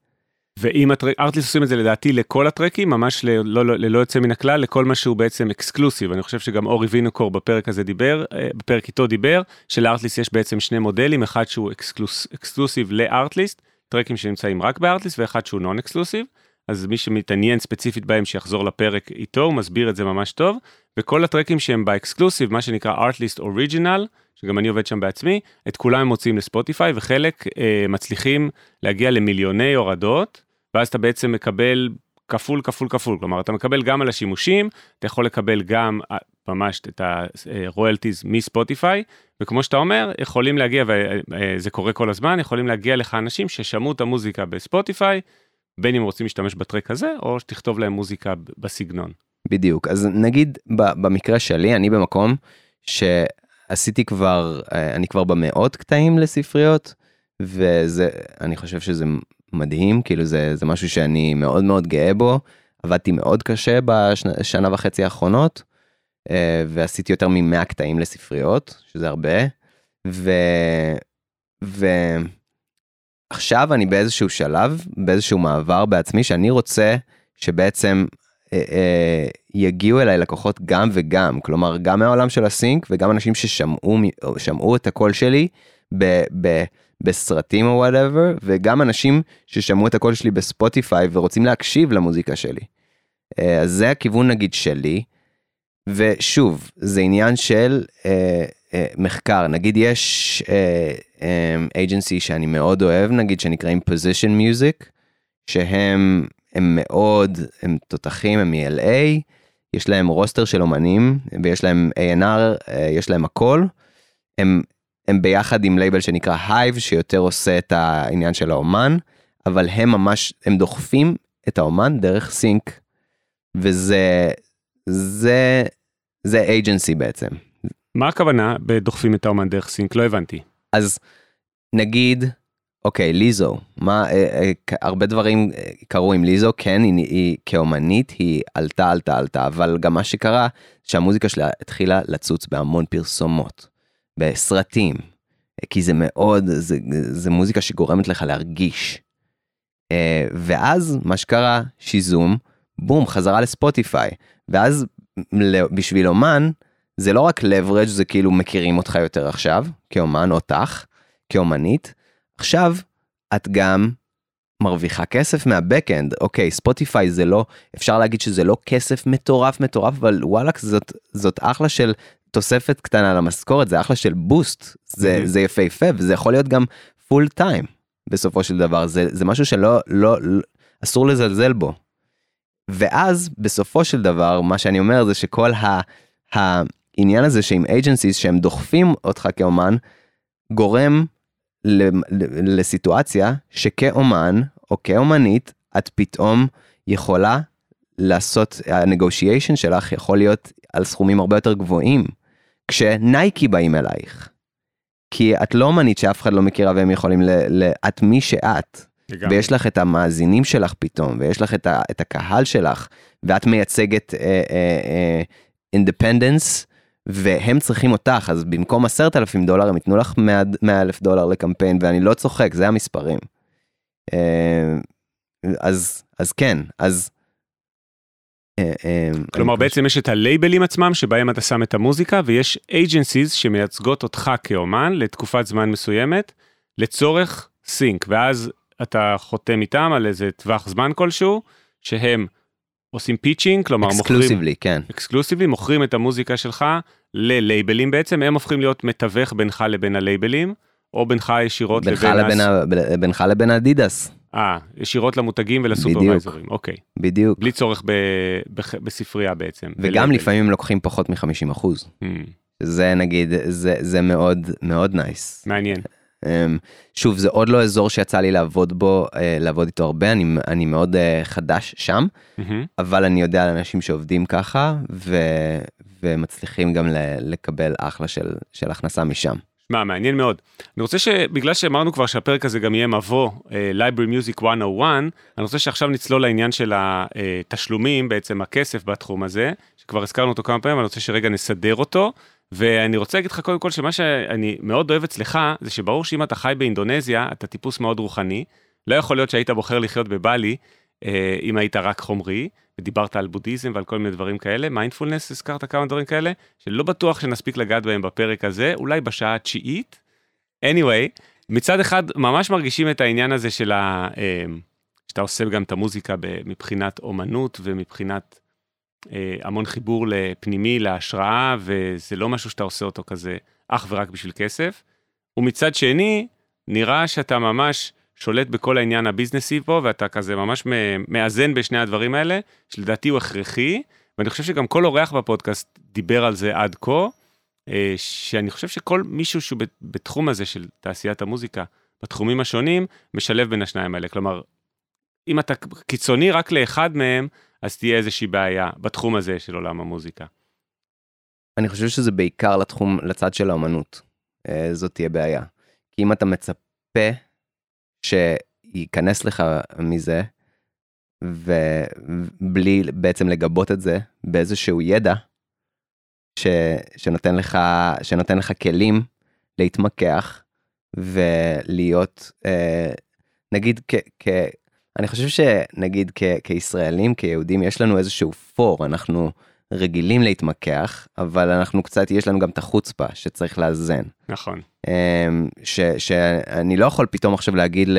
ואם Artlist עושים את זה לדעתי לכל הטרקים ממש ללא, לא, ללא יוצא מן הכלל לכל מה שהוא בעצם exclusive אני חושב שגם אורי וינוקור בפרק הזה דיבר אה, בפרק איתו דיבר של Artlist יש בעצם שני מודלים אחד שהוא exclus, exclusive ל Artlist טרקים שנמצאים רק ב Artlist ואחד שהוא non exclusive אז מי שמתעניין ספציפית בהם שיחזור לפרק איתו הוא מסביר את זה ממש טוב. וכל הטרקים שהם ב exclusive מה שנקרא Artlist Original שגם אני עובד שם בעצמי את כולם הם מוצאים לספוטיפיי וחלק אה, מצליחים להגיע למיליוני הורדות ואז אתה בעצם מקבל כפול כפול כפול כלומר אתה מקבל גם על השימושים אתה יכול לקבל גם אה, ממש את ה royalties מספוטיפיי וכמו שאתה אומר יכולים להגיע וזה קורה כל הזמן יכולים להגיע לך אנשים ששמעו את המוזיקה בספוטיפיי בין אם רוצים להשתמש בטרק הזה או שתכתוב להם מוזיקה בסגנון. בדיוק אז נגיד במקרה שלי אני במקום שעשיתי כבר אה, אני כבר במאות קטעים לספריות וזה אני חושב שזה מדהים כאילו זה זה משהו שאני מאוד מאוד גאה בו עבדתי מאוד קשה בשנה וחצי האחרונות אה, ועשיתי יותר מ-100 קטעים לספריות שזה הרבה. ו... ו... עכשיו אני באיזשהו שלב, באיזשהו מעבר בעצמי, שאני רוצה שבעצם אה, אה, יגיעו אליי לקוחות גם וגם, כלומר גם מהעולם של ה sync וגם אנשים ששמעו את הקול שלי ב, ב, בסרטים או whatever, וגם אנשים ששמעו את הקול שלי בספוטיפיי ורוצים להקשיב למוזיקה שלי. אה, אז זה הכיוון נגיד שלי, ושוב, זה עניין של אה, אה, מחקר, נגיד יש agency אה, um, שאני מאוד אוהב, נגיד שנקראים Position Music, שהם הם מאוד, הם תותחים, הם מ-LA, יש להם roster של אומנים, ויש להם A&R, אה, יש להם הכל. הם, הם ביחד עם לייבל שנקרא הייב, שיותר עושה את העניין של האומן, אבל הם ממש, הם דוחפים את האומן דרך sync, וזה, זה, זה אייג'נסי בעצם. מה הכוונה בדוחפים את האומן דרך סינק? לא הבנתי. אז נגיד, אוקיי, ליזו, מה, אה, אה, הרבה דברים אה, קרו עם ליזו, כן, היא, היא כאומנית, היא עלתה, עלתה, עלתה, אבל גם מה שקרה, שהמוזיקה שלה התחילה לצוץ בהמון פרסומות, בסרטים, כי זה מאוד, זה, זה מוזיקה שגורמת לך להרגיש. ואז מה שקרה, שיזום, בום, חזרה לספוטיפיי, ואז בשביל אומן, זה לא רק leverage, זה כאילו מכירים אותך יותר עכשיו, כאומן, אותך, כאומנית. עכשיו, את גם מרוויחה כסף מהבקאנד. אוקיי, ספוטיפיי זה לא, אפשר להגיד שזה לא כסף מטורף מטורף, אבל וואלאק, זאת, זאת אחלה של תוספת קטנה למשכורת, זה אחלה של בוסט, זה, mm-hmm. זה יפהפה, וזה יכול להיות גם פול טיים בסופו של דבר, זה, זה משהו שלא, לא, לא, אסור לזלזל בו. ואז בסופו של דבר, מה שאני אומר זה שכל ה... העניין הזה שעם agencies שהם דוחפים אותך כאומן, גורם לסיטואציה שכאומן או כאומנית את פתאום יכולה לעשות, ה-negotiation שלך יכול להיות על סכומים הרבה יותר גבוהים, כשנייקי באים אלייך. כי את לא אומנית שאף אחד לא מכירה והם יכולים ל... ל את מי שאת. לגמרי. ויש לך את המאזינים שלך פתאום, ויש לך את, ה, את הקהל שלך, ואת מייצגת אינדפנדנס, uh, uh, והם צריכים אותך, אז במקום עשרת אלפים דולר הם ייתנו לך מאה אלף דולר לקמפיין, ואני לא צוחק, זה המספרים. אה, אז, אז כן, אז... אה, אה, כלומר בעצם יש את הלייבלים עצמם שבהם אתה שם את המוזיקה ויש agencies שמייצגות אותך כאומן לתקופת זמן מסוימת לצורך sync ואז אתה חותם איתם על איזה טווח זמן כלשהו שהם עושים pitching, כלומר exclusively, כן. exclusively, מוכרים את המוזיקה שלך ללייבלים בעצם, הם הופכים להיות מתווך בינך לבין הלייבלים, או בינך ישירות בינך לבין... לבין... בינך לבין אדידס. אה, ישירות למותגים ולסופרוויזורים, אוקיי. בדיוק. בלי צורך ב... ב... בספרייה בעצם. וגם לפעמים הם לוקחים פחות מ-50 אחוז. Mm. זה נגיד, זה, זה מאוד מאוד נייס. מעניין. אמ, שוב זה עוד לא אזור שיצא לי לעבוד בו אה, לעבוד איתו הרבה אני אני מאוד אה, חדש שם mm-hmm. אבל אני יודע על אנשים שעובדים ככה ו, ומצליחים גם לקבל אחלה של של הכנסה משם. מה מעניין מאוד. אני רוצה שבגלל שאמרנו כבר שהפרק הזה גם יהיה מבוא uh, library music 101 אני רוצה שעכשיו נצלול לעניין של התשלומים בעצם הכסף בתחום הזה שכבר הזכרנו אותו כמה פעמים אני רוצה שרגע נסדר אותו. ואני רוצה להגיד לך קודם כל שמה שאני מאוד אוהב אצלך זה שברור שאם אתה חי באינדונזיה אתה טיפוס מאוד רוחני. לא יכול להיות שהיית בוחר לחיות בבלי אה, אם היית רק חומרי ודיברת על בודהיזם ועל כל מיני דברים כאלה מיינדפולנס הזכרת כמה דברים כאלה שלא בטוח שנספיק לגעת בהם בפרק הזה אולי בשעה התשיעית. anyway מצד אחד ממש מרגישים את העניין הזה של ה... אה, שאתה עושה גם את המוזיקה מבחינת אומנות ומבחינת אה, המון חיבור לפנימי, להשראה, וזה לא משהו שאתה עושה אותו כזה אך ורק בשביל כסף. ומצד שני, נראה שאתה ממש שולט בכל העניין הביזנסי פה, ואתה כזה ממש מאזן בשני הדברים האלה, שלדעתי הוא הכרחי, ואני חושב שגם כל אורח בפודקאסט דיבר על זה עד כה, אה, שאני חושב שכל מישהו שהוא בתחום הזה של תעשיית המוזיקה, בתחומים השונים, משלב בין השניים האלה. כלומר, אם אתה קיצוני רק לאחד מהם, אז תהיה איזושהי בעיה בתחום הזה של עולם המוזיקה. אני חושב שזה בעיקר לתחום, לצד של האמנות. אה, זאת תהיה בעיה. כי אם אתה מצפה שייכנס לך מזה, ובלי בעצם לגבות את זה באיזשהו ידע, ש, שנותן לך, שנותן לך כלים להתמקח ולהיות, אה, נגיד כ, כ, אני חושב שנגיד כ- כישראלים, כיהודים, יש לנו איזשהו פור, אנחנו רגילים להתמקח, אבל אנחנו קצת, יש לנו גם את החוצפה שצריך לאזן. נכון. אמ, ש- שאני לא יכול פתאום עכשיו להגיד ל...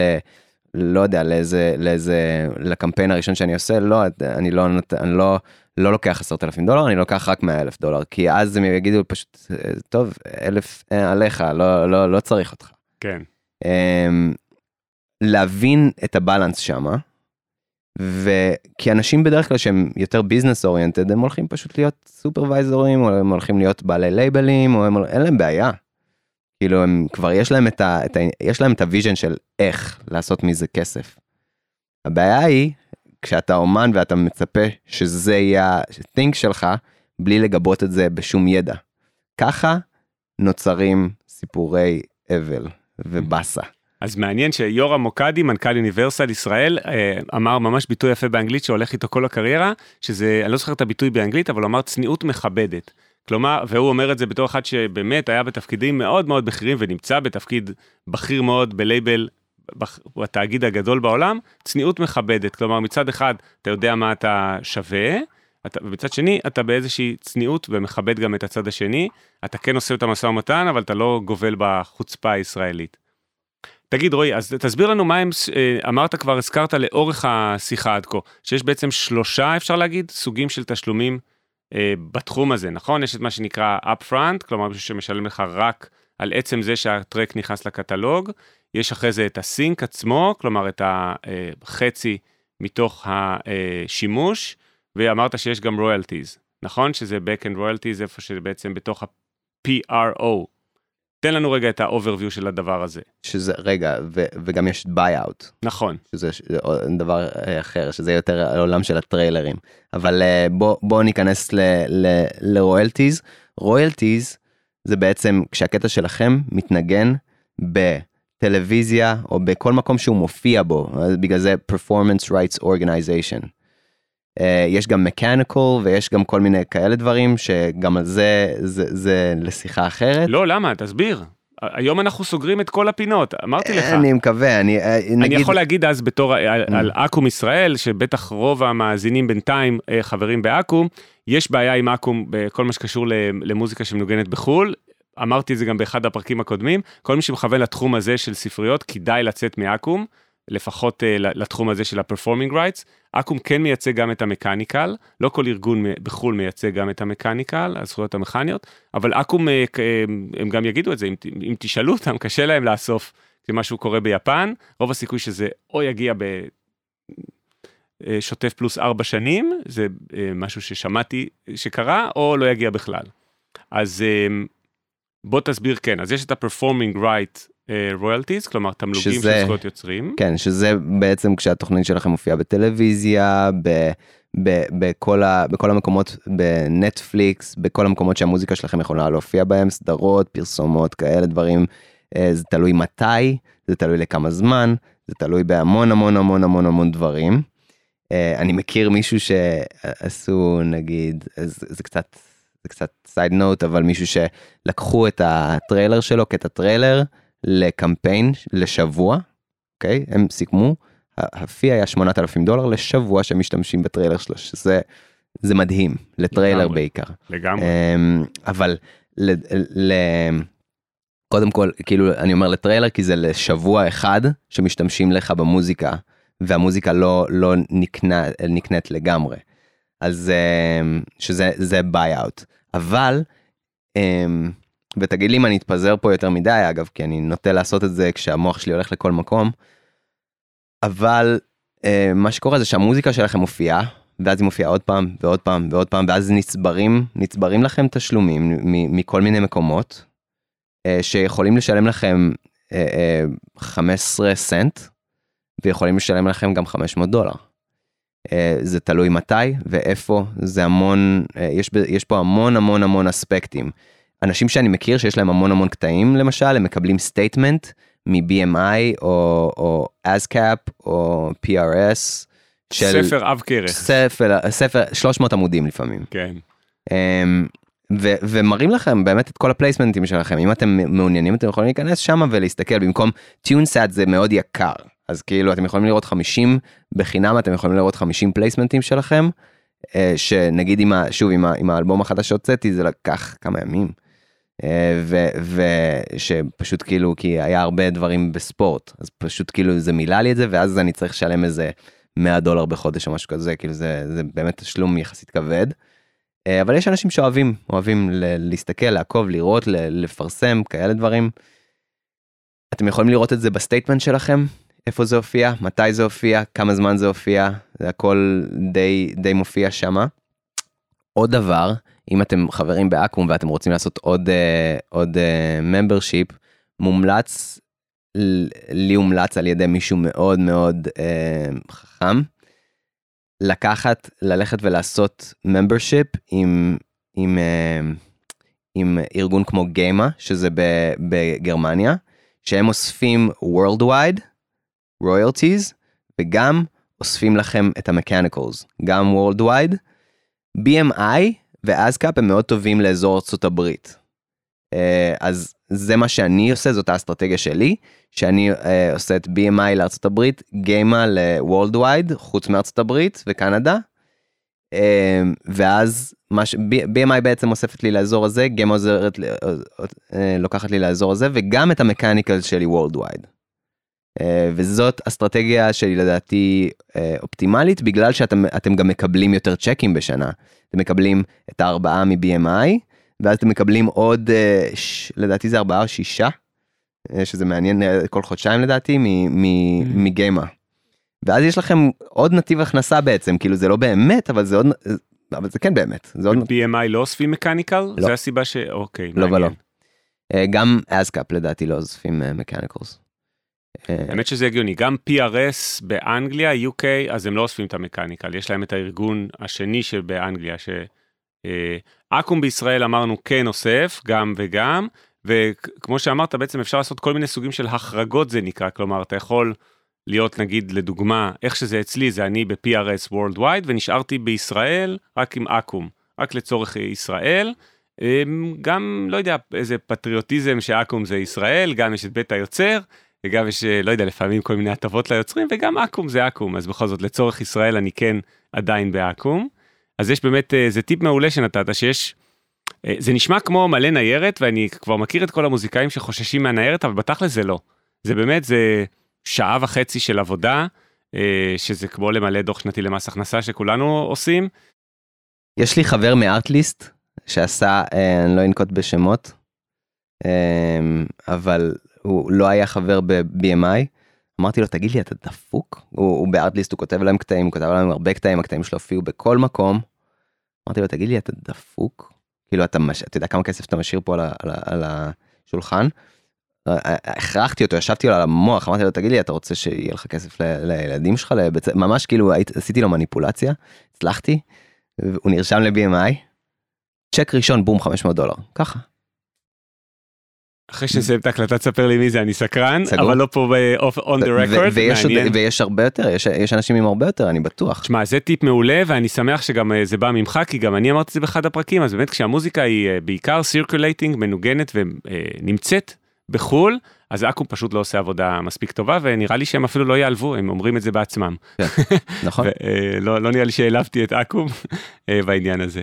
לא יודע לאיזה לאיזה לקמפיין הראשון שאני עושה לא אני לא אני לא לא לוקח עשרת אלפים דולר אני לוקח רק מאה אלף דולר כי אז הם יגידו פשוט טוב אלף אה, עליך לא לא לא צריך אותך. כן. אמ, להבין את הבלנס שמה. וכי אנשים בדרך כלל שהם יותר ביזנס אוריינטד הם הולכים פשוט להיות סופרוויזורים או הם הולכים להיות בעלי לייבלים או הם אין להם בעיה. כאילו הם כבר יש להם את ה... את ה יש להם את ה vision של איך לעשות מזה כסף. הבעיה היא כשאתה אומן ואתה מצפה שזה יהיה ה-thing שלך בלי לגבות את זה בשום ידע. ככה נוצרים סיפורי אבל ובאסה. אז מעניין שיורם מוקדי, מנכ"ל יוניברסל ישראל, אה, אמר ממש ביטוי יפה באנגלית שהולך איתו כל הקריירה, שזה, אני לא זוכר את הביטוי באנגלית, אבל הוא אמר צניעות מכבדת. כלומר, והוא אומר את זה בתור אחד שבאמת היה בתפקידים מאוד מאוד בכירים ונמצא בתפקיד בכיר מאוד בלייבל, בתאגיד הגדול בעולם, צניעות מכבדת. כלומר, מצד אחד אתה יודע מה אתה שווה, אתה, ומצד שני אתה באיזושהי צניעות ומכבד גם את הצד השני. אתה כן עושה את המשא ומתן, אבל אתה לא גובל בחוצפה הישראלית. תגיד רועי, אז תסביר לנו מה הם, אה, אמרת כבר, הזכרת לאורך השיחה עד כה, שיש בעצם שלושה, אפשר להגיד, סוגים של תשלומים אה, בתחום הזה, נכון? יש את מה שנקרא upfront, כלומר מישהו שמשלם לך רק על עצם זה שהטרק נכנס לקטלוג, יש אחרי זה את הסינק עצמו, כלומר את החצי אה, מתוך השימוש, ואמרת שיש גם royalties, נכון? שזה back-end royalties, איפה שבעצם בתוך ה-PRO. תן לנו רגע את ה-overview של הדבר הזה. שזה, רגע, ו, וגם יש buyout. נכון. שזה דבר אה, אחר, שזה יותר העולם של הטריילרים. אבל אה, בוא, בוא ניכנס לרויאלטיז. רויאלטיז זה בעצם כשהקטע שלכם מתנגן בטלוויזיה או בכל מקום שהוא מופיע בו, בגלל זה performance rights organization. אה, יש גם מקניקל ויש גם כל מיני כאלה דברים שגם על זה זה, זה לשיחה אחרת. לא למה תסביר. היום אנחנו סוגרים את כל הפינות אמרתי לך אני מקווה אני אה, נגיד... אני יכול להגיד אז בתור על, mm. על אקו"ם ישראל שבטח רוב המאזינים בינתיים אה, חברים באקו"ם יש בעיה עם אקו"ם בכל מה שקשור למוזיקה שמנוגנת בחו"ל אמרתי את זה גם באחד הפרקים הקודמים כל מי שמכוון לתחום הזה של ספריות כדאי לצאת מאקו"ם. לפחות uh, לתחום הזה של ה-performing rights. אקו"ם כן מייצג גם את המקניקל, לא כל ארגון בחו"ל מייצג גם את המקניקל, הזכויות המכניות, אבל אקו"ם, uh, הם גם יגידו את זה, אם, אם תשאלו אותם, קשה להם לאסוף כשמשהו קורה ביפן, רוב הסיכוי שזה או יגיע בשוטף פלוס ארבע שנים, זה משהו ששמעתי שקרה, או לא יגיע בכלל. אז בוא תסביר כן, אז יש את ה-performing right רויאלטיז, כלומר תמלוגים שזה, של זכויות יוצרים. כן, שזה בעצם כשהתוכנית שלכם מופיעה בטלוויזיה, ב, ב, בכל, ה, בכל המקומות, בנטפליקס, בכל המקומות שהמוזיקה שלכם יכולה להופיע בהם, סדרות, פרסומות, כאלה דברים. אה, זה תלוי מתי, זה תלוי לכמה זמן, זה תלוי בהמון המון המון המון המון דברים. אה, אני מכיר מישהו שעשו נגיד, זה, זה קצת, זה קצת side note, אבל מישהו שלקחו את הטריילר שלו, קטע טריילר, לקמפיין לשבוע, אוקיי? הם סיכמו, ה fee היה 8,000 דולר לשבוע שמשתמשים בטריילר שלו, שזה זה מדהים, לטריילר לגמרי, בעיקר. לגמרי. אמ, אבל ל, ל, קודם כל, כאילו, אני אומר לטריילר כי זה לשבוע אחד שמשתמשים לך במוזיקה, והמוזיקה לא, לא נקנה, נקנית לגמרי. אז אמ, שזה זה ביי אאוט. אבל, אמ, ותגיד לי אם אני אתפזר פה יותר מדי אגב כי אני נוטה לעשות את זה כשהמוח שלי הולך לכל מקום. אבל אה, מה שקורה זה שהמוזיקה שלכם מופיעה ואז היא מופיעה עוד פעם ועוד פעם ועוד פעם ואז נצברים נצברים לכם תשלומים מכל מיני מקומות אה, שיכולים לשלם לכם אה, אה, 15 סנט ויכולים לשלם לכם גם 500 דולר. אה, זה תלוי מתי ואיפה זה המון אה, יש, יש פה המון המון המון אספקטים. אנשים שאני מכיר שיש להם המון המון קטעים למשל הם מקבלים statement מ-BMI או, או ASCAP או PRS. של ספר עב כרס. ספר, ספר 300 עמודים לפעמים. כן. Um, ו- ומראים לכם באמת את כל הפלייסמנטים שלכם אם אתם מעוניינים אתם יכולים להיכנס שם ולהסתכל במקום TuneSat זה מאוד יקר אז כאילו אתם יכולים לראות 50 בחינם אתם יכולים לראות 50 פלייסמנטים שלכם uh, שנגיד עם ה- שוב עם, ה- עם האלבום החדש שהוצאתי זה לקח כמה ימים. אה, ושפשוט כאילו כי היה הרבה דברים בספורט אז פשוט כאילו זה מילא לי את זה ואז אני צריך לשלם איזה 100 דולר בחודש או משהו כזה כאילו זה זה באמת תשלום יחסית כבד. אה, אבל יש אנשים שאוהבים אוהבים להסתכל לעקוב לראות לפרסם כאלה דברים. אתם יכולים לראות את זה ב statement שלכם איפה זה הופיע מתי זה הופיע כמה זמן זה הופיע זה הכל די די מופיע שמה. עוד דבר אם אתם חברים באקו"ם ואתם רוצים לעשות עוד uh, עוד membership uh, מומלץ לי הומלץ על ידי מישהו מאוד מאוד uh, חכם לקחת ללכת ולעשות ממברשיפ עם עם עם ארגון כמו גיימה שזה בגרמניה שהם אוספים worldwide royalties וגם אוספים לכם את המקניקלס גם worldwide. BMI ואזקאפ הם מאוד טובים לאזור ארצות הברית. אה, אז זה מה שאני עושה זאת האסטרטגיה שלי שאני אה, עושה את BMI לארצות הברית גיימה ל-worldwide חוץ מארצות הברית וקנדה. אה, ואז מה ש... BMI בעצם אוספת לי לאזור הזה גיימה עוזרת לי, אה, לוקחת לי לאזור הזה וגם את המקניקל שלי worldwide. אה, וזאת אסטרטגיה שלי לדעתי אה, אופטימלית בגלל שאתם גם מקבלים יותר צ'קים בשנה. אתם מקבלים את הארבעה מ-BMI ואז אתם מקבלים עוד אה, ש... לדעתי זה ארבעה או שישה שזה מעניין כל חודשיים לדעתי mm. מגיימה. ואז יש לכם עוד נתיב הכנסה בעצם כאילו זה לא באמת אבל זה עוד אבל זה כן באמת. זה עוד... BMI לא אוספים מקניקל? לא. זה הסיבה ש... אוקיי, לא ולא. גם אסקאפ לדעתי לא אוספים מקניקלס. האמת שזה הגיוני. גם PRS באנגליה UK אז הם לא אוספים את המקניקל יש להם את הארגון השני שבאנגליה שאקו"ם בישראל אמרנו כן אוסף גם וגם וכמו שאמרת בעצם אפשר לעשות כל מיני סוגים של החרגות זה נקרא. כלומר אתה יכול להיות נגיד לדוגמה איך שזה אצלי זה אני ב-PRS Worldwide ונשארתי בישראל רק עם אקו"ם. רק לצורך ישראל. גם לא יודע איזה פטריוטיזם שאקו"ם זה ישראל גם יש את בית היוצר וגם יש, אה, לא יודע, לפעמים כל מיני הטבות ליוצרים, וגם אקו"ם זה אקו"ם, אז בכל זאת, לצורך ישראל אני כן עדיין באקו"ם. אז יש באמת, אה, זה טיפ מעולה שנתת, שיש, אה, זה נשמע כמו מלא ניירת, ואני כבר מכיר את כל המוזיקאים שחוששים מהניירת, אבל בתכל'ס זה לא. זה באמת, זה שעה וחצי של עבודה, שזה כמו למלא דוח שנתי למס הכנסה שכולנו עושים. יש לי חבר מארטליסט שעשה, אני לא אנקוט בשמות, אבל הוא לא היה חבר ב-BMI. אמרתי לו תגיד לי אתה דפוק הוא, הוא בארטליסט הוא כותב להם קטעים הוא כותב להם הרבה קטעים הקטעים שלו הופיעו בכל מקום. אמרתי לו תגיד לי אתה דפוק כאילו אתה מש... אתה יודע כמה כסף אתה משאיר פה על, על, על השולחן. הכרחתי אותו ישבתי לו על המוח אמרתי לו תגיד לי אתה רוצה שיהיה לך כסף ל, לילדים שלך לבצ... ממש כאילו היית, עשיתי לו מניפולציה הצלחתי. הוא נרשם ל-BMI. צ'ק ראשון בום 500 דולר ככה. אחרי שנסיים את ההקלטה תספר לי מי זה אני סקרן סגור. אבל לא פה on the record ויש, עוד, ויש הרבה יותר יש, יש אנשים עם הרבה יותר אני בטוח. שמע זה טיפ מעולה ואני שמח שגם אה, זה בא ממך כי גם אני אמרתי את זה באחד הפרקים אז באמת כשהמוזיקה היא אה, בעיקר circulating מנוגנת ונמצאת בחול אז אקו"ם פשוט לא עושה עבודה מספיק טובה ונראה לי שהם אפילו לא יעלבו הם אומרים את זה בעצמם. כן, נכון. [LAUGHS] לא, לא נראה לי שהעלבתי את אקו"ם בעניין הזה.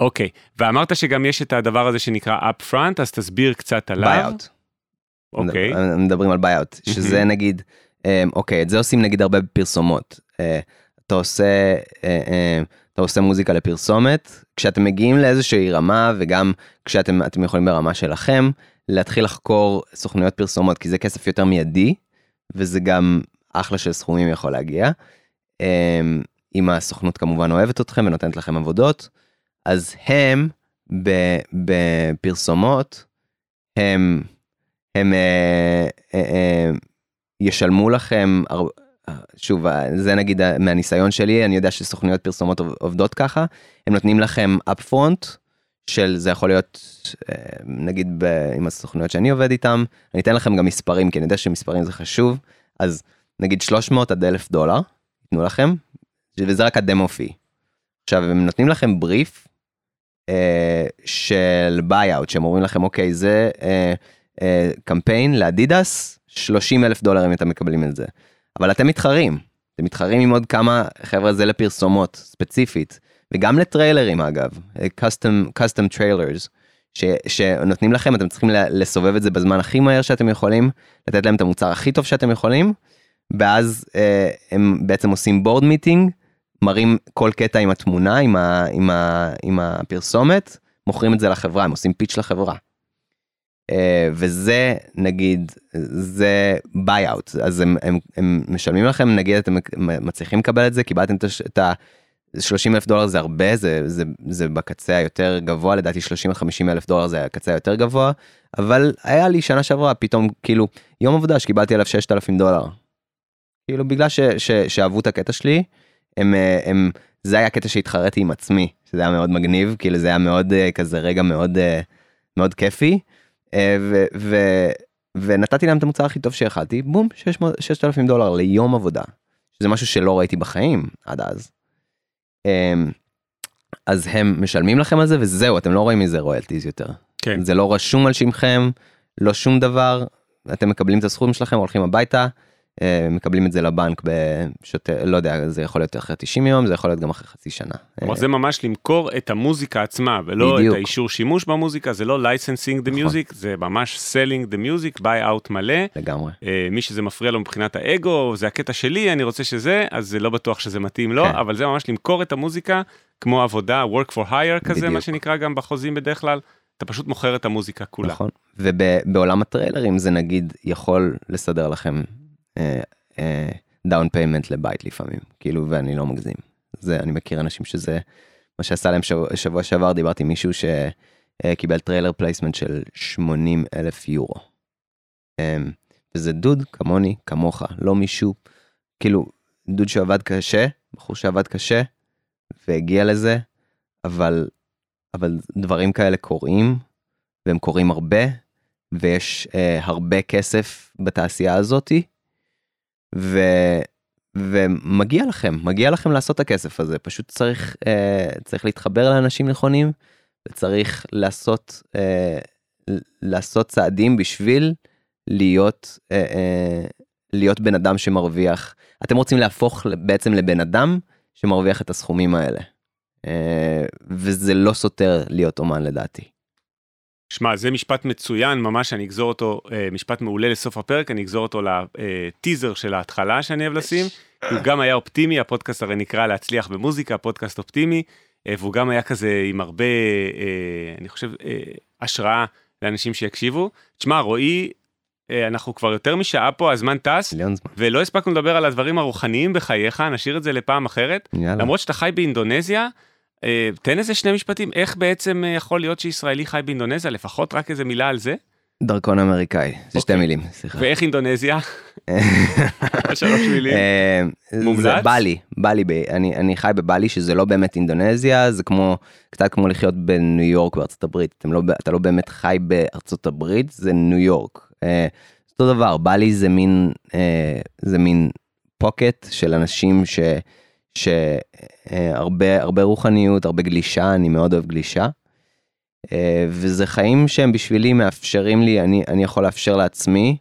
אוקיי, ואמרת שגם יש את הדבר הזה שנקרא up front, אז תסביר קצת עליו. buy-out. אוקיי. מדברים על buy-out, שזה נגיד, אמ, אוקיי, את זה עושים נגיד הרבה בפרסומות. אה, אתה עושה, אה, אה, אתה עושה מוזיקה לפרסומת, כשאתם מגיעים לאיזושהי רמה, וגם כשאתם יכולים ברמה שלכם, להתחיל לחקור סוכנויות פרסומות, כי זה כסף יותר מיידי, וזה גם אחלה של סכומים יכול להגיע. אם הסוכנות כמובן אוהבת אתכם ונותנת לכם עבודות. אז הם בפרסומות הם הם אה, אה, אה, ישלמו לכם שוב זה נגיד מהניסיון שלי אני יודע שסוכניות פרסומות עובדות ככה הם נותנים לכם אפפרונט של זה יכול להיות נגיד ב, עם הסוכנויות שאני עובד איתם אני אתן לכם גם מספרים כי אני יודע שמספרים זה חשוב אז נגיד 300 עד 1000 דולר ייתנו לכם וזה רק ה demo fee. עכשיו הם נותנים לכם בריף אה, של buy-out שהם אומרים לכם אוקיי זה אה, אה, קמפיין לאדידס 30 אלף דולר אם אתם מקבלים את זה. אבל אתם מתחרים. אתם מתחרים עם עוד כמה חבר'ה זה לפרסומות ספציפית. וגם לטריילרים אגב custom custom trailers ש, שנותנים לכם אתם צריכים לסובב את זה בזמן הכי מהר שאתם יכולים לתת להם את המוצר הכי טוב שאתם יכולים ואז אה, הם בעצם עושים board meeting מראים כל קטע עם התמונה עם, ה, עם, ה, עם הפרסומת מוכרים את זה לחברה הם עושים pitch לחברה. אה, וזה נגיד זה buy out אז הם, הם, הם משלמים לכם נגיד אתם מצליחים לקבל את זה קיבלתם את ה... 30 אלף דולר זה הרבה זה זה זה בקצה היותר גבוה לדעתי 30 50 אלף דולר זה הקצה היותר גבוה אבל היה לי שנה שעברה פתאום כאילו יום עבודה שקיבלתי עליו 6,000 דולר. כאילו בגלל ש, ש, שאהבו את הקטע שלי הם, אה, הם, זה היה קטע שהתחרתי עם עצמי, שזה היה מאוד מגניב, כאילו זה היה מאוד אה, כזה רגע מאוד, אה, מאוד כיפי. ו, ו, ונתתי להם את המוצר הכי טוב שיכלתי, בום, 6,000 דולר ליום עבודה. שזה משהו שלא ראיתי בחיים עד אז. אמ, אז הם משלמים לכם על זה וזהו, אתם לא רואים מזה רויאלטיז יותר. כן. זה לא רשום על שמכם, לא שום דבר, אתם מקבלים את הסכום שלכם, הולכים הביתה, מקבלים את זה לבנק בשוט... לא יודע, זה יכול להיות אחרי 90 יום, זה יכול להיות גם אחרי חצי שנה. כלומר זה ממש למכור את המוזיקה עצמה ולא בדיוק. את האישור שימוש במוזיקה, זה לא licensing the נכון. music, זה ממש selling the music, buy out מלא. לגמרי. אה, מי שזה מפריע לו מבחינת האגו, זה הקטע שלי, אני רוצה שזה, אז זה לא בטוח שזה מתאים לו, כן. אבל זה ממש למכור את המוזיקה כמו עבודה, work for hire כזה, מה בדיוק. שנקרא שנקרא גם בחוזים בדרך כלל, אתה פשוט מוכר את המוזיקה כולה. נכון. ובעולם הטריילרים זה נגיד יכול לסדר לכם down payment לבית לפעמים, כאילו, ואני לא מגזים. זה, אני מכיר אנשים שזה מה שעשה להם שבוע, שבוע שעבר, דיברתי עם מישהו שקיבל trailer placement של 80 אלף יורו. אמ, וזה דוד כמוני, כמוך, לא מישהו, כאילו, דוד שעבד קשה, בחור שעבד קשה, והגיע לזה, אבל, אבל דברים כאלה קורים, והם קורים הרבה, ויש אה, הרבה כסף בתעשייה הזאתי, ו, ומגיע לכם, מגיע לכם לעשות את הכסף הזה, פשוט צריך, אה, צריך להתחבר לאנשים נכונים, וצריך לעשות, אה, לעשות צעדים בשביל להיות, אה, אה, להיות בן אדם שמרוויח. אתם רוצים להפוך בעצם לבן אדם שמרוויח את הסכומים האלה. אה, וזה לא סותר להיות אומן לדעתי. שמע, זה משפט מצוין, ממש אני אגזור אותו, אה, משפט מעולה לסוף הפרק, אני אגזור אותו לטיזר של ההתחלה שאני אוהב לשים. הוא גם היה אופטימי, הפודקאסט הרי נקרא להצליח במוזיקה, פודקאסט אופטימי, אה, והוא גם היה כזה עם הרבה, אה, אני חושב, אה, השראה לאנשים שיקשיבו. תשמע, רועי, אה, אנחנו כבר יותר משעה פה, הזמן טס. ולא הספקנו לדבר על הדברים הרוחניים בחייך, נשאיר את זה לפעם אחרת. יאללה. למרות שאתה חי באינדונזיה, אה, תן איזה שני משפטים, איך בעצם אה, יכול להיות שישראלי חי באינדונזיה, לפחות רק איזה מילה על זה, דרכון אמריקאי, זה שתי אוקיי. מילים, סליחה. ואיך אינדונזיה, [LAUGHS] שלוש מילים. אה, מומלץ? בלי, בלי, אני, חי בבלי שזה לא באמת אינדונזיה, זה כמו, קצת כמו לחיות בניו יורק בארצות הברית, לא, אתה לא באמת חי בארצות הברית, זה ניו יורק. אה, אותו דבר, בלי זה מין, אה, זה מין פוקט של אנשים ש... שהרבה הרבה רוחניות, הרבה גלישה, אני מאוד אוהב גלישה. אה, וזה חיים שהם בשבילי מאפשרים לי, אני, אני יכול לאפשר לעצמי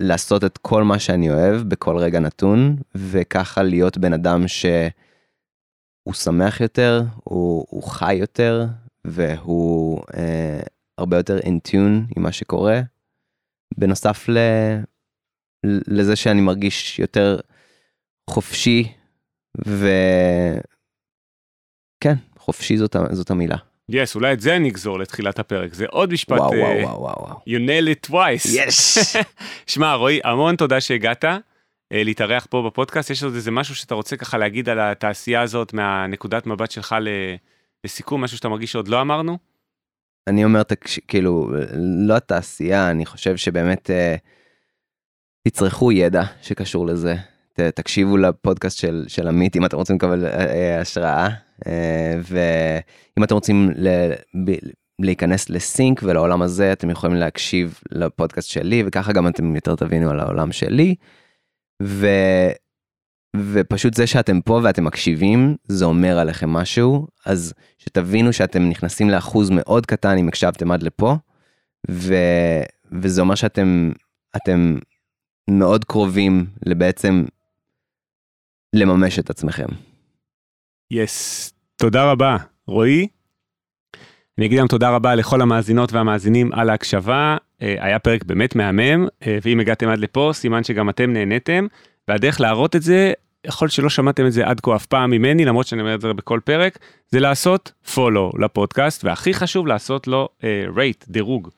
לעשות את כל מה שאני אוהב בכל רגע נתון, וככה להיות בן אדם שהוא שמח יותר, הוא, הוא חי יותר, והוא אה, הרבה יותר אינטיון עם מה שקורה. בנוסף ל, לזה שאני מרגיש יותר חופשי, וכן, חופשי זאת, זאת המילה. יס, אולי את זה אני אגזור לתחילת הפרק, זה עוד משפט, וואו, אה, וואו, וואו, וואו, you nail it twice. יש! [LAUGHS] שמע, רועי, המון תודה שהגעת אה, להתארח פה בפודקאסט, יש עוד איזה משהו שאתה רוצה ככה להגיד על התעשייה הזאת מהנקודת מבט שלך ל- לסיכום, משהו שאתה מרגיש שעוד לא אמרנו? אני אומר, תקש... כאילו, לא התעשייה, אני חושב שבאמת אה, תצרכו ידע שקשור לזה. ת, תקשיבו לפודקאסט של, של עמית אם אתם רוצים לקבל אה, אה, השראה, אה, ואם אתם רוצים ל, ב, להיכנס לסינק ולעולם הזה, אתם יכולים להקשיב לפודקאסט שלי, וככה גם אתם יותר תבינו על העולם שלי. ו... ופשוט זה שאתם פה ואתם מקשיבים, זה אומר עליכם משהו, אז שתבינו שאתם נכנסים לאחוז מאוד קטן אם הקשבתם עד לפה, ו... וזה אומר שאתם אתם מאוד קרובים לבעצם לממש את עצמכם. יס, תודה רבה. רועי? אני אגיד גם תודה רבה לכל המאזינות והמאזינים על ההקשבה, אה, היה פרק באמת מהמם, אה, ואם הגעתם עד לפה, סימן שגם אתם נהניתם, והדרך להראות את זה, יכול שלא שמעתם את זה עד כה אף פעם ממני, למרות שאני אומר את זה בכל פרק, זה לעשות follow לפודקאסט, והכי חשוב לעשות לו uh, rate, דירוג.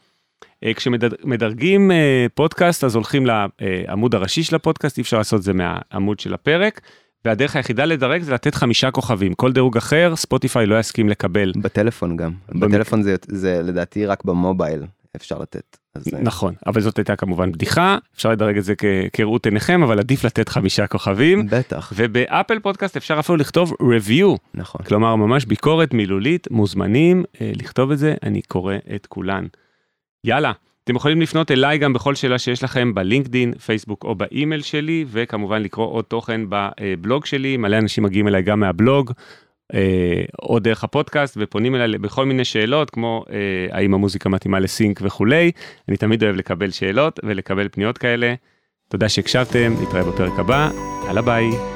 Uh, כשמדרגים uh, פודקאסט, אז הולכים לעמוד הראשי של הפודקאסט, אי אפשר לעשות את זה מהעמוד של הפרק. והדרך היחידה לדרג זה לתת חמישה כוכבים, כל דירוג אחר ספוטיפיי לא יסכים לקבל. בטלפון גם, במק- בטלפון זה, זה לדעתי רק במובייל אפשר לתת. אז, אה, נכון, אבל זאת הייתה כמובן בדיחה, אפשר לדרג את זה כראות עיניכם, אבל עדיף לתת חמישה כוכבים. בטח, ובאפל פודקאסט אפשר אפילו לכתוב review, נכון. כלומר ממש ביקורת מילולית, מוזמנים אה, לכתוב את זה, אני קורא את כולן. יאללה, אתם יכולים לפנות אליי גם בכל שאלה שיש לכם בלינקדין, פייסבוק או באימייל שלי, וכמובן לקרוא עוד תוכן בבלוג שלי, מלא אנשים מגיעים אליי גם מהבלוג, אה, או דרך הפודקאסט, ופונים אליי בכל מיני שאלות, כמו אה, האם המוזיקה מתאימה לסינק וכולי. אני תמיד אוהב לקבל שאלות ולקבל פניות כאלה. תודה שהקשבתם, נתראה בפרק הבא, יאללה ביי.